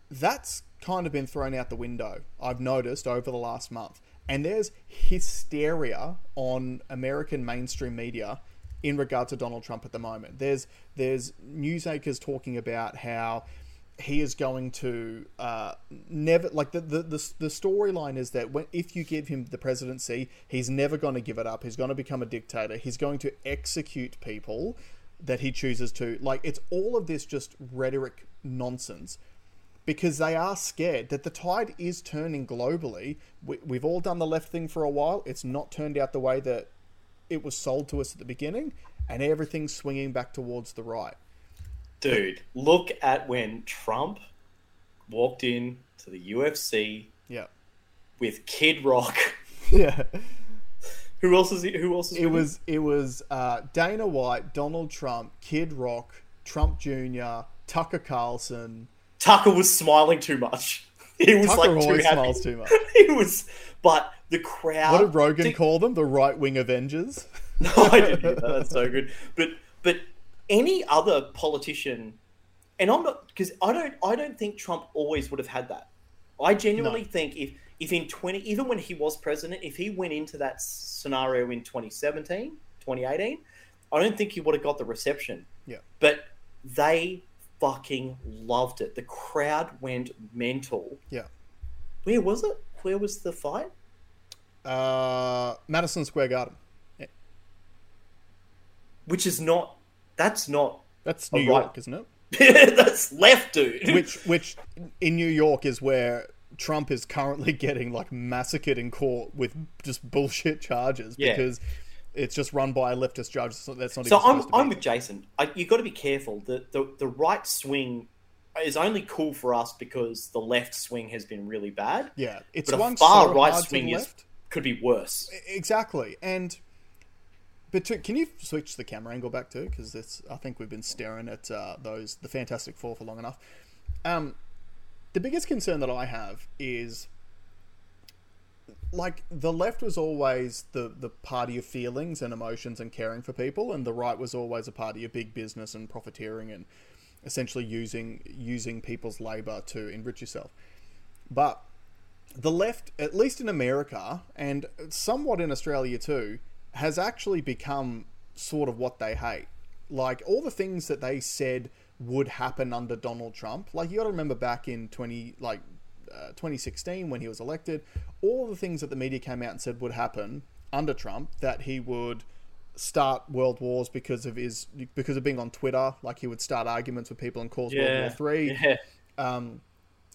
That's kind of been thrown out the window, I've noticed over the last month. And there's hysteria on American mainstream media in regard to Donald Trump at the moment. There's there's news anchors talking about how he is going to uh, never like the the, the, the storyline is that when if you give him the presidency, he's never going to give it up. He's going to become a dictator. He's going to execute people that he chooses to. Like it's all of this just rhetoric nonsense because they are scared that the tide is turning globally. We, we've all done the left thing for a while. It's not turned out the way that it was sold to us at the beginning, and everything's swinging back towards the right. Dude, look at when Trump walked in to the UFC Yeah. with Kid Rock. Yeah. Who else is he? Who else is It was it was uh, Dana White, Donald Trump, Kid Rock, Trump Jr., Tucker Carlson. Tucker was smiling too much. He was Tucker like too always happy. smiles too much. he was, but the crowd. What did Rogan Did- call them? The right wing Avengers. No, I didn't hear that. That's so good. But but any other politician, and I'm not because I don't I don't think Trump always would have had that. I genuinely No. think if if in 20 even when he was president, if he went into that scenario in 2017, 2018, I don't think he would have got the reception. Yeah. But they fucking loved it. The crowd went mental. Yeah. Where was it? Where was the fight? Uh, Madison Square Garden. Which is not. That's not. That's New right. York, isn't it? that's left, dude. which which in New York is where Trump is currently getting like massacred in court with just bullshit charges Yeah. because it's just run by a leftist judge. So that's not. So I'm, to. I'm with Jason. I, you've got to be careful. The, the the right swing is only cool for us because the left swing has been really bad. yeah, it's But a far so right swing is could be worse. Exactly, and but to, can you switch the camera angle back too? Because I think we've been staring at uh, those the Fantastic Four for long enough. Um, the biggest concern that I have is like the left was always the the party of feelings and emotions and caring for people, and the right was always a party of big business and profiteering and essentially using using people's labor to enrich yourself. But the left, at least in America and somewhat in Australia too, has actually become sort of what they hate. Like all the things that they said would happen under Donald Trump. Like you got to remember back in twenty like uh, 2016 when he was elected, all the things that the media came out and said would happen under Trump that he would start world wars because of his because of being on Twitter. Like he would start arguments with people and cause World War Three Yeah. um,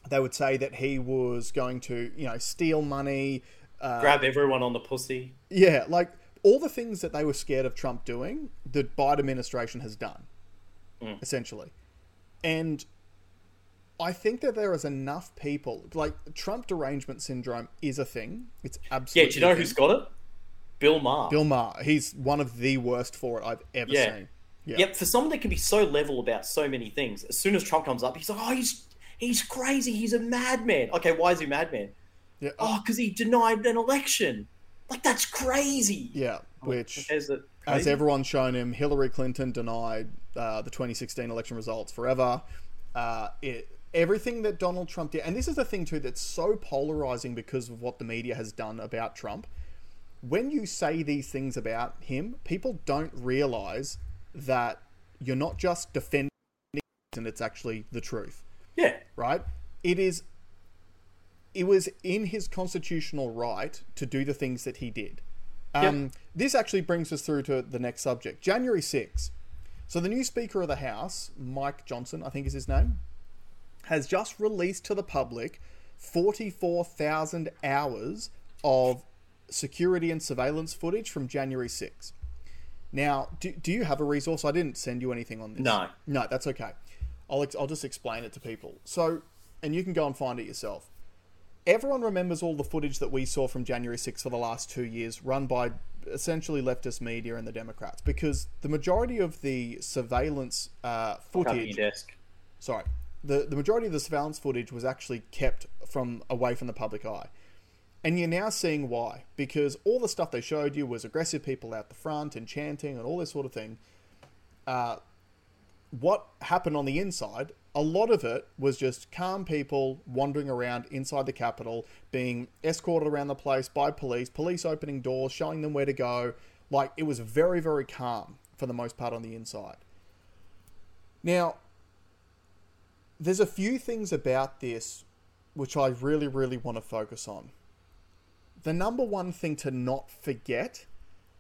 they would say that he was going to, you know, steal money. Uh, Grab everyone on the pussy. yeah, like all the things that they were scared of Trump doing, the Biden administration has done, essentially. And I think that there is enough people like Trump derangement syndrome is a thing. It's absolutely Yeah, do you know who's got it? Bill Maher. Bill Maher? He's one of the worst for it I've ever Yeah. seen. Yeah. Yep, for someone that can be so level about so many things, as soon as Trump comes up, he's like, "Oh, he's he's crazy. He's a madman." Okay, why is he madman? Yeah. Oh, because he denied an election. Like that's crazy. Yeah. Which, Is it as everyone's shown him, Hillary Clinton denied uh, the 2016 election results forever. Uh, it everything that Donald Trump did, and this is the thing too that's so polarizing because of what the media has done about Trump. When you say these things about him, people don't realize that you're not just defending and it's actually the truth yeah, right? It is. It was in his constitutional right to do the things that he did. Um, This actually brings us through to the next subject. January 6th. So the new Speaker of the House, Mike Johnson, I think is his name, has just released to the public 44,000 hours of security and surveillance footage from January 6th. Now, do, do you have a resource? I didn't send you anything on this. No. No, that's okay. I'll, ex- I'll just explain it to people. So, and you can go and find it yourself. Everyone remembers all the footage that we saw from January 6th for the last two years, run by essentially leftist media and the Democrats, because the majority of the surveillance uh, footage desk. sorry, the the majority of the surveillance footage was actually kept from away from the public eye. And you're now seeing why. Because all the stuff they showed you was aggressive people out the front and chanting and all this sort of thing. Uh, what happened on the inside, a lot of it was just calm people wandering around inside the Capitol, being escorted around the place by police, police opening doors, showing them where to go. Like, it was very, very calm for the most part on the inside. Now, there's a few things about this which I really, really want to focus on. The number one thing to not forget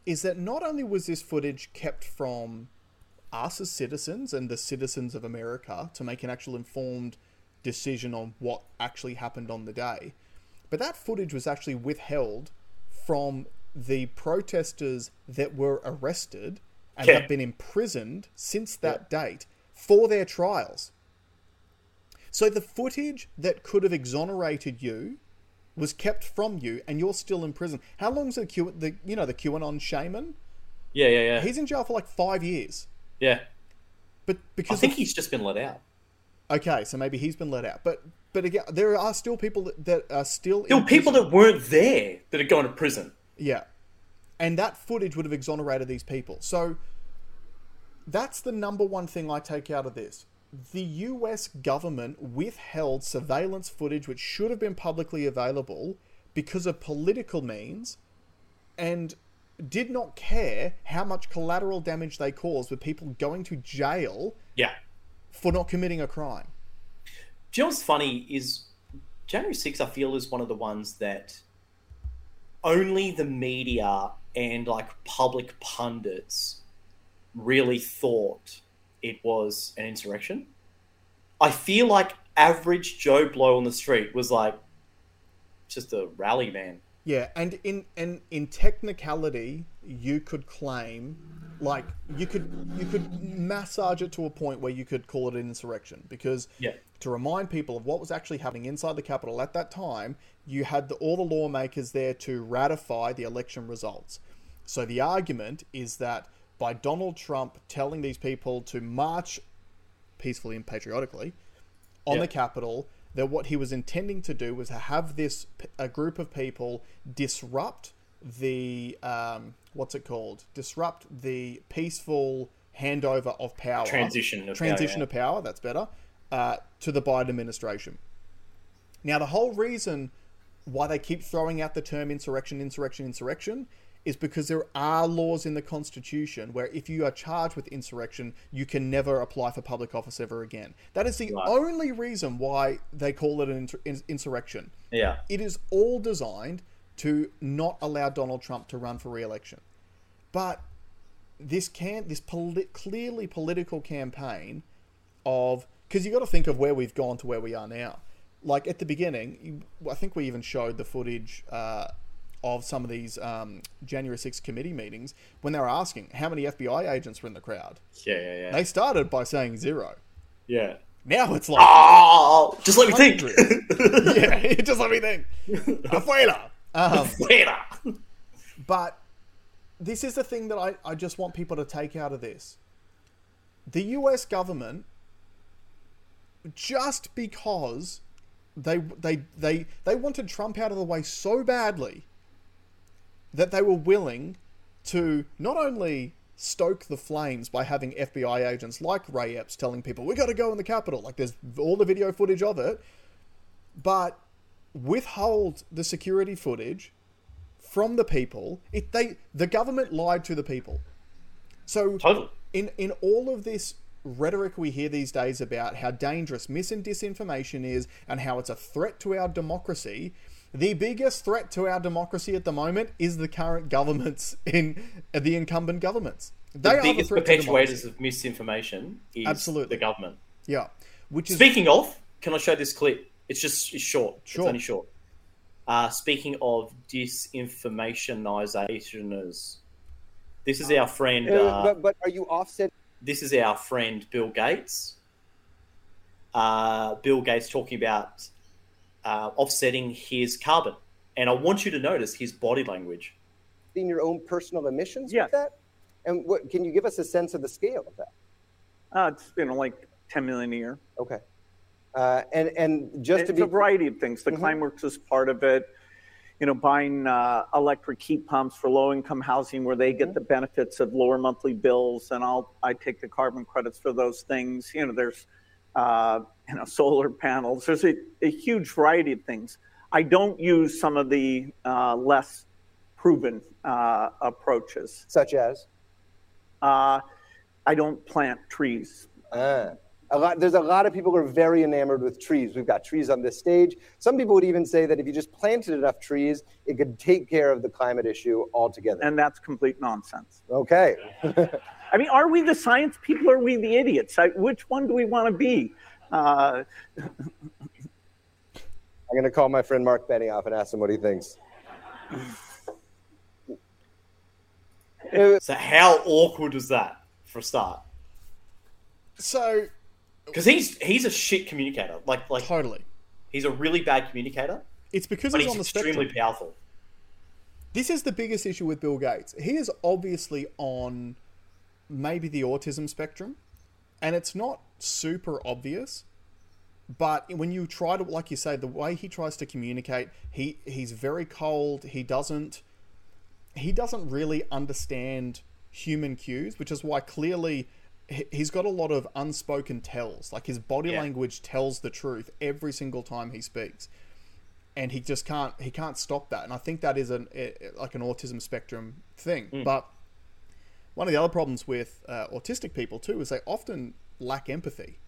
is that not only was this footage kept from us as citizens and the citizens of America to make an actual informed decision on what actually happened on the day, but that footage was actually withheld from the protesters that were arrested and Yeah. have been imprisoned since that date for their trials. So the footage that could have exonerated you was kept from you, and you're still in prison. How long's the Q? The you know the QAnon shaman? Yeah, yeah, yeah. He's in jail for like five years. yeah. But because I think of- he's just been let out. okay, so maybe he's been let out. But but again, there are still people that, that are still There in were people that weren't there that are going to prison. Yeah. And that footage would have exonerated these people. So that's the number one thing I take out of this. The US government withheld surveillance footage which should have been publicly available because of political means and did not care how much collateral damage they caused with people going to jail Yeah. for not committing a crime. Do you know what's funny is January 6th, I feel, is one of the ones that only the media and like public pundits really thought it was an insurrection. I feel like average Joe Blow on the street was like just a rally man. Yeah, and in and in technicality, you could claim, like you could you could massage it to a point where you could call it an insurrection because Yeah. to remind people of what was actually happening inside the Capitol at that time, you had the, all the lawmakers there to ratify the election results. So the argument is that by Donald Trump telling these people to march peacefully and patriotically on Yeah. the Capitol that what he was intending to do was to have this a group of people disrupt the um, what's it called disrupt the peaceful handover of power Transition of transition power, of power that's better uh, to the Biden administration. Now the whole reason why they keep throwing out the term insurrection, insurrection, insurrection is because there are laws in the Constitution where if you are charged with insurrection, you can never apply for public office ever again. That is the Right. only reason why they call it an inter- insurrection. Yeah. It is all designed to not allow Donald Trump to run for re-election. But this can this poli- clearly political campaign of because you got to think of where we've gone to where we are now. Like at the beginning, I think we even showed the footage uh, of some of these um, January 6th committee meetings when they were asking how many FBI agents were in the crowd. Yeah, yeah, yeah. They started by saying zero. yeah. Now it's like, Oh, just let me think. yeah, just let me think. Afuera. Um, Fuera. But this is the thing that I, I just want people to take out of this. The US government, just because they they they they wanted Trump out of the way so badly that they were willing to not only stoke the flames by having FBI agents like Ray Epps telling people we got to go in the Capitol, like there's all the video footage of it, but withhold the security footage from the people. It they the government lied to the people. So Totally. in in all of this rhetoric we hear these days about how dangerous mis and disinformation is and how it's a threat to our democracy, the biggest threat to our democracy at the moment is the current governments in uh, the incumbent governments. They The are the biggest perpetuators of misinformation is Absolutely. the government. Yeah, which is Speaking of, can I show this clip? It's just it's short. Sure. It's only short. Uh, speaking of disinformationizers, this is our friend. Uh, Uh, but, but are you offset? this is our friend Bill Gates. Uh, Bill Gates talking about uh, offsetting his carbon, and I want you to notice his body language. in your own personal emissions yeah. with that? And what can you give us a sense of the scale of that? Uh, it's you know like 10 million a year. Okay. Uh, and and just It's to be a variety of things. The Mhm. Climeworks is part of it. You know, buying uh, electric heat pumps for low-income housing, where they get the benefits of lower monthly bills, and I'll I take the carbon credits for those things. You know, there's uh, you know solar panels. There's a, a huge variety of things. I don't use some of the uh, less proven uh, approaches. such as Uh, I don't plant trees. ah, a lot. There's a lot of people who are very enamored with trees. We've got trees on this stage. Some people would even say that if you just planted enough trees, it could take care of the climate issue altogether. And that's complete nonsense. okay. I mean, are we the science people or are we the idiots? I, which one do we want to be? Uh, I'm going to call my friend Mark Benioff and ask him what he thinks. So how awkward is that for a start? so Because he's he's a shit communicator. Like like totally. he's a really bad communicator, It's because but he's he's on the extremely spectrum. powerful. This is the biggest issue with Bill Gates. He is obviously on maybe the autism spectrum, and it's not super obvious. But when you try to, like you say, the way he tries to communicate, he he's very cold. He doesn't he doesn't really understand human cues, which is why clearly he- he's got a lot of unspoken tells. Like his body Yeah. language tells the truth every single time he speaks and he just can't he can't stop that and i think that is an eh, like an autism spectrum thing but one of the other problems with uh, autistic people too is they often lack empathy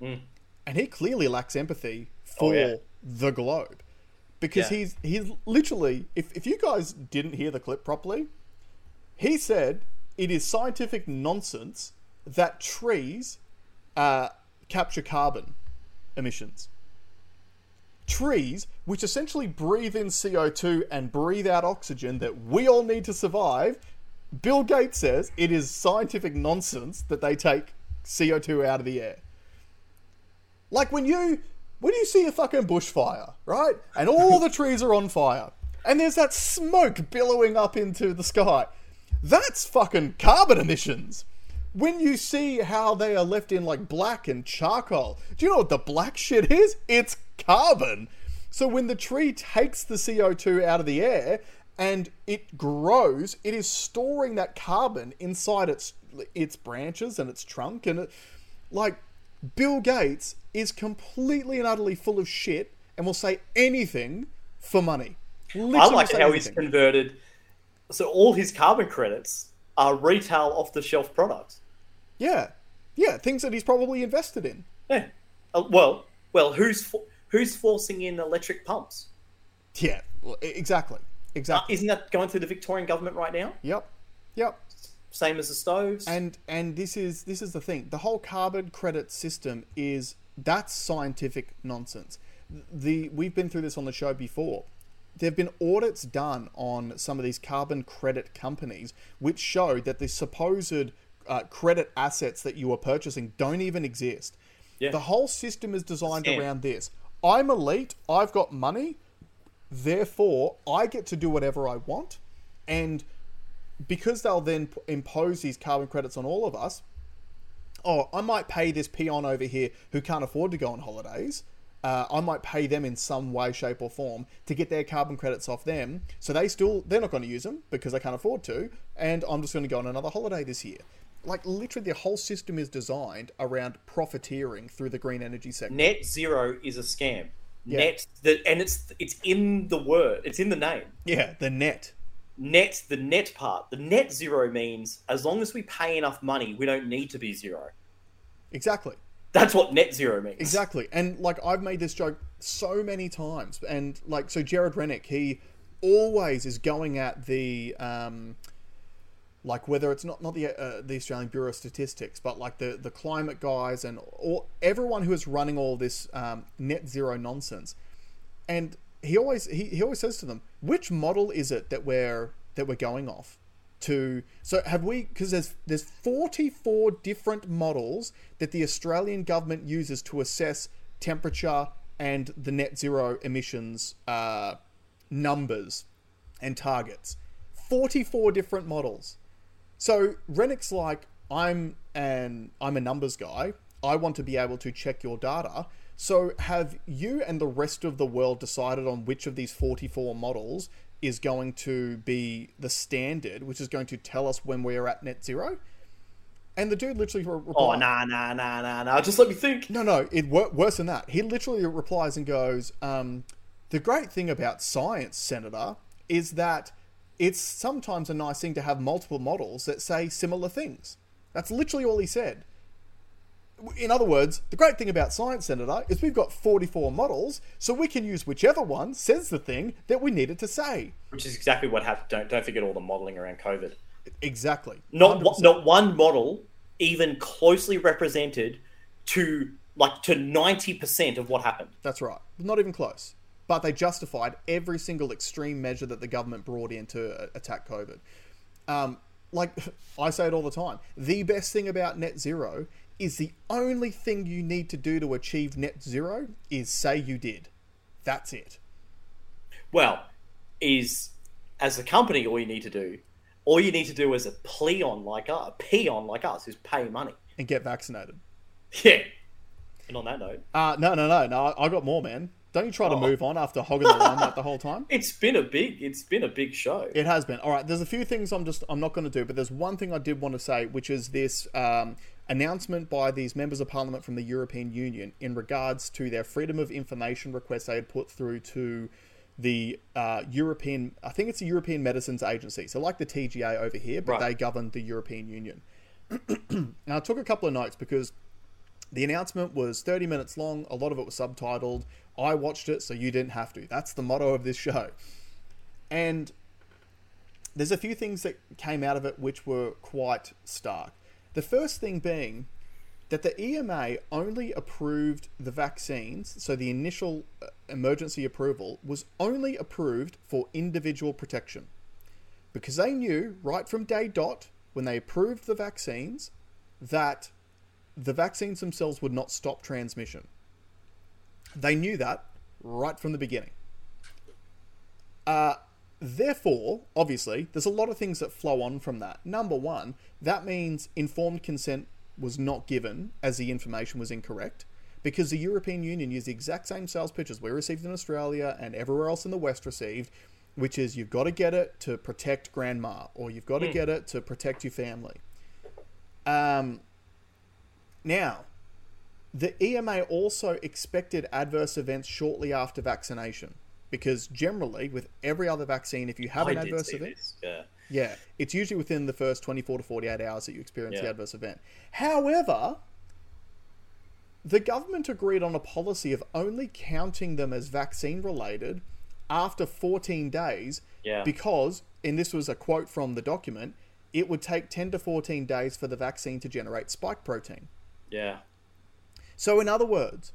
and he clearly lacks empathy for Oh, yeah. the globe because Yeah. he's he's literally if, if you guys didn't hear the clip properly he said it is scientific nonsense that trees uh, capture carbon emissions trees, which essentially breathe in CO2 and breathe out oxygen that we all need to survive, Bill Gates says it is scientific nonsense that they take CO2 out of the air. Like when you when you see a fucking bushfire, right? And all the trees are on fire, and there's that smoke billowing up into the sky. That's fucking carbon emissions. When you see how they are left in like black and charcoal, do you know what the black shit is? It's carbon. So when the tree takes the CO2 out of the air and it grows, it is storing that carbon inside its its branches and its trunk and it, like Bill Gates is completely and utterly full of shit and will say anything for money. I like how he's converted. So all his carbon credits are retail off the shelf products. Yeah, yeah, things that he's probably invested in. Yeah. Uh, well, well, who's for, who's forcing in electric pumps? Yeah, well, e- exactly, Uh, exactly. isn't that going through the Victorian government right now? Yep, yep. Same as the stoves. And and this is this is the thing. The whole carbon credit system is that's scientific nonsense. The we've been through this on the show before. There've been audits done on some of these carbon credit companies, which show that the supposed uh, credit assets that you are purchasing don't even exist. Yeah. The whole system is designed Scam. around this. I'm elite. I've got money. Therefore, I get to do whatever I want, and because they'll then p- impose these carbon credits on all of us. Oh, I might pay this peon over here who can't afford to go on holidays. Uh, I might pay them in some way, shape, or form to get their carbon credits off them. So they still they're not going to use them because they can't afford to, and I'm just going to go on another holiday this year. Like literally, the whole system is designed around profiteering through the green energy sector. Net zero is a scam. Yeah. Net, the, and it's it's in the word. It's in the name. Yeah, the net. Net, the net part. The net zero means as long as we pay enough money, we don't need to be zero. Exactly. That's what net zero means. Exactly. And like I've made this joke so many times and like so Gerard Rennick, he always is going at the um like whether it's not not the uh, the Australian Bureau of Statistics, but like the the climate guys and all everyone who is running all this um, net zero nonsense. And he always he, he always says to them, which model is it that we're that we're going off? to? So have we because there's there's 44 different models that the Australian government uses to assess temperature and the net zero emissions uh, numbers and targets. 44 different models. So Rennick's like I'm an I'm a numbers guy. I want to be able to check your data so have you and the rest of the world decided on which of these 44 models is going to be the standard, which is going to tell us when we're at net zero. And the dude literally re- replies, Oh nah nah nah nah nah. Just let me think. no, no, it wor- worse than that. He literally replies and goes, um, "The great thing about science, Senator, is that it's sometimes a nice thing to have multiple models that say similar things." That's literally all he said. In other words, the great thing about science, Senator, is we've got 44 models, so we can use whichever one says the thing that we needed to say. Which is exactly what happened. Don't don't forget all the modeling around COVID. Exactly. Not one, not one model even closely represented to like to ninety percent of what happened. That's right. Not even close. But they justified every single extreme measure that the government brought in to uh, attack COVID. Um, like I say it all the time, the best thing about net zero is the only thing you need to do to achieve net zero is say you did. That's it. Well, is as a company, all you need to do, all you need to do as a pleon like us, a peon like us, is pay money. And get vaccinated. Yeah. And on that note, Uh, no, no, no, no. I got more, man. Don't you try to Oh. move on after hogging the limelight the whole time. it's been a big, it's been a big show. It has been. All right. There's a few things I'm just I'm not going to do, but there's one thing I did want to say, which is this um, announcement by these members of parliament from the European Union in regards to their freedom of information request they had put through to the uh, European. I think it's the European Medicines Agency. So like the TGA over here, but Right. they govern the European Union. now I took a couple of notes because the announcement was 30 minutes long. A lot of it was subtitled. I watched it, so you didn't have to. That's the motto of this show. And there's a few things that came out of it which were quite stark. The first thing being that the EMA only approved the vaccines, so the initial uh, emergency approval was only approved for individual protection. Because they knew right from day dot, when they approved the vaccines, that the vaccines themselves would not stop transmission. They knew that right from the beginning. Uh, therefore, obviously, there's a lot of things that flow on from that. Number one, that means informed consent was not given as the information was incorrect because the European Union used the exact same sales pitch as we received in Australia and everywhere else in the West received, which is you've got to get it to protect grandma or you've got to get it to protect your family. Um, now, the EMA also expected adverse events shortly after vaccination because generally, with every other vaccine, if you have I an adverse event, this. Yeah. yeah, it's usually within the first 24 to 48 hours that you experience the adverse event. However, the government agreed on a policy of only counting them as vaccine related after 14 days Yeah. because, and this was a quote from the document, it would take 10 to 14 days for the vaccine to generate spike protein. Yeah. So, in other words,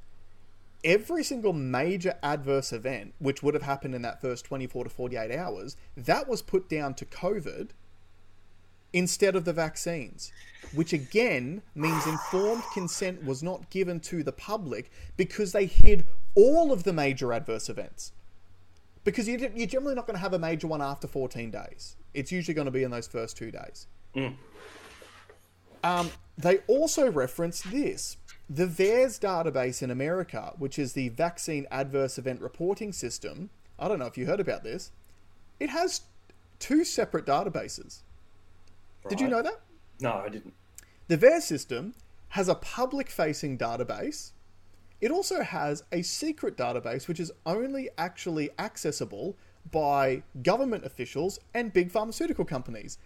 every single major adverse event, which would have happened in that first 24 to 48 hours, that was put down to COVID instead of the vaccines, which again means informed consent was not given to the public because they hid all of the major adverse events. Because you- you're generally not going to have a major one after 14 days. It's usually going to be in those first two days. Um, they also reference this. The VAERS database in America, which is the Vaccine Adverse Event Reporting System, I don't know if you heard about this, it has two separate databases. Did you know that? No, I didn't. The VAERS system has a public facing database. It also has a secret database which is only actually accessible by government officials and big pharmaceutical companies.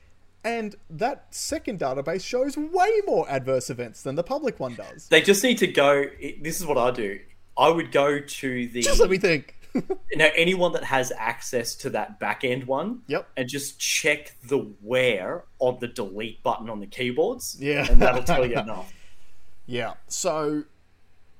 And that second database shows way more adverse events than the public one does. They just need to go. This is what I do. I would go to the Just let me think. now anyone that has access to that back end one. Yep. And just check the where on the delete button on the keyboards. Yeah. And that'll tell you enough. Yeah. So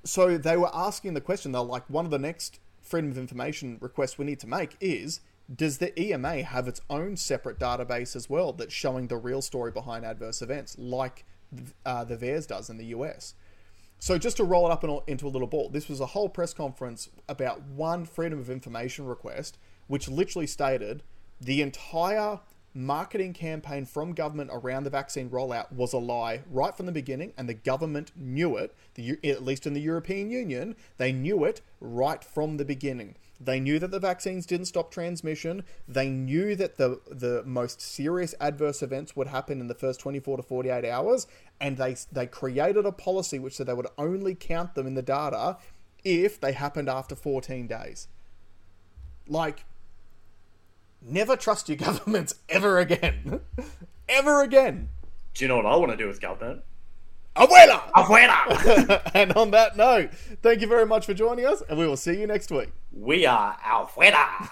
so they were asking the question, they're like, one of the next freedom of information requests we need to make is does the EMA have its own separate database as well that's showing the real story behind adverse events, like uh, the VAERS does in the US? So just to roll it up in- into a little ball, this was a whole press conference about one freedom of information request, which literally stated the entire marketing campaign from government around the vaccine rollout was a lie right from the beginning, and the government knew it. The, at least in the European Union, they knew it right from the beginning. They knew that the vaccines didn't stop transmission. They knew that the the most serious adverse events would happen in the first 24 to 48 hours, and they they created a policy which said they would only count them in the data if they happened after 14 days. Like, never trust your governments ever again, ever again. Do you know what I want to do with government? Abuela! Afuera! and on that note, thank you very much for joining us, and we will see you next week. we are afuera!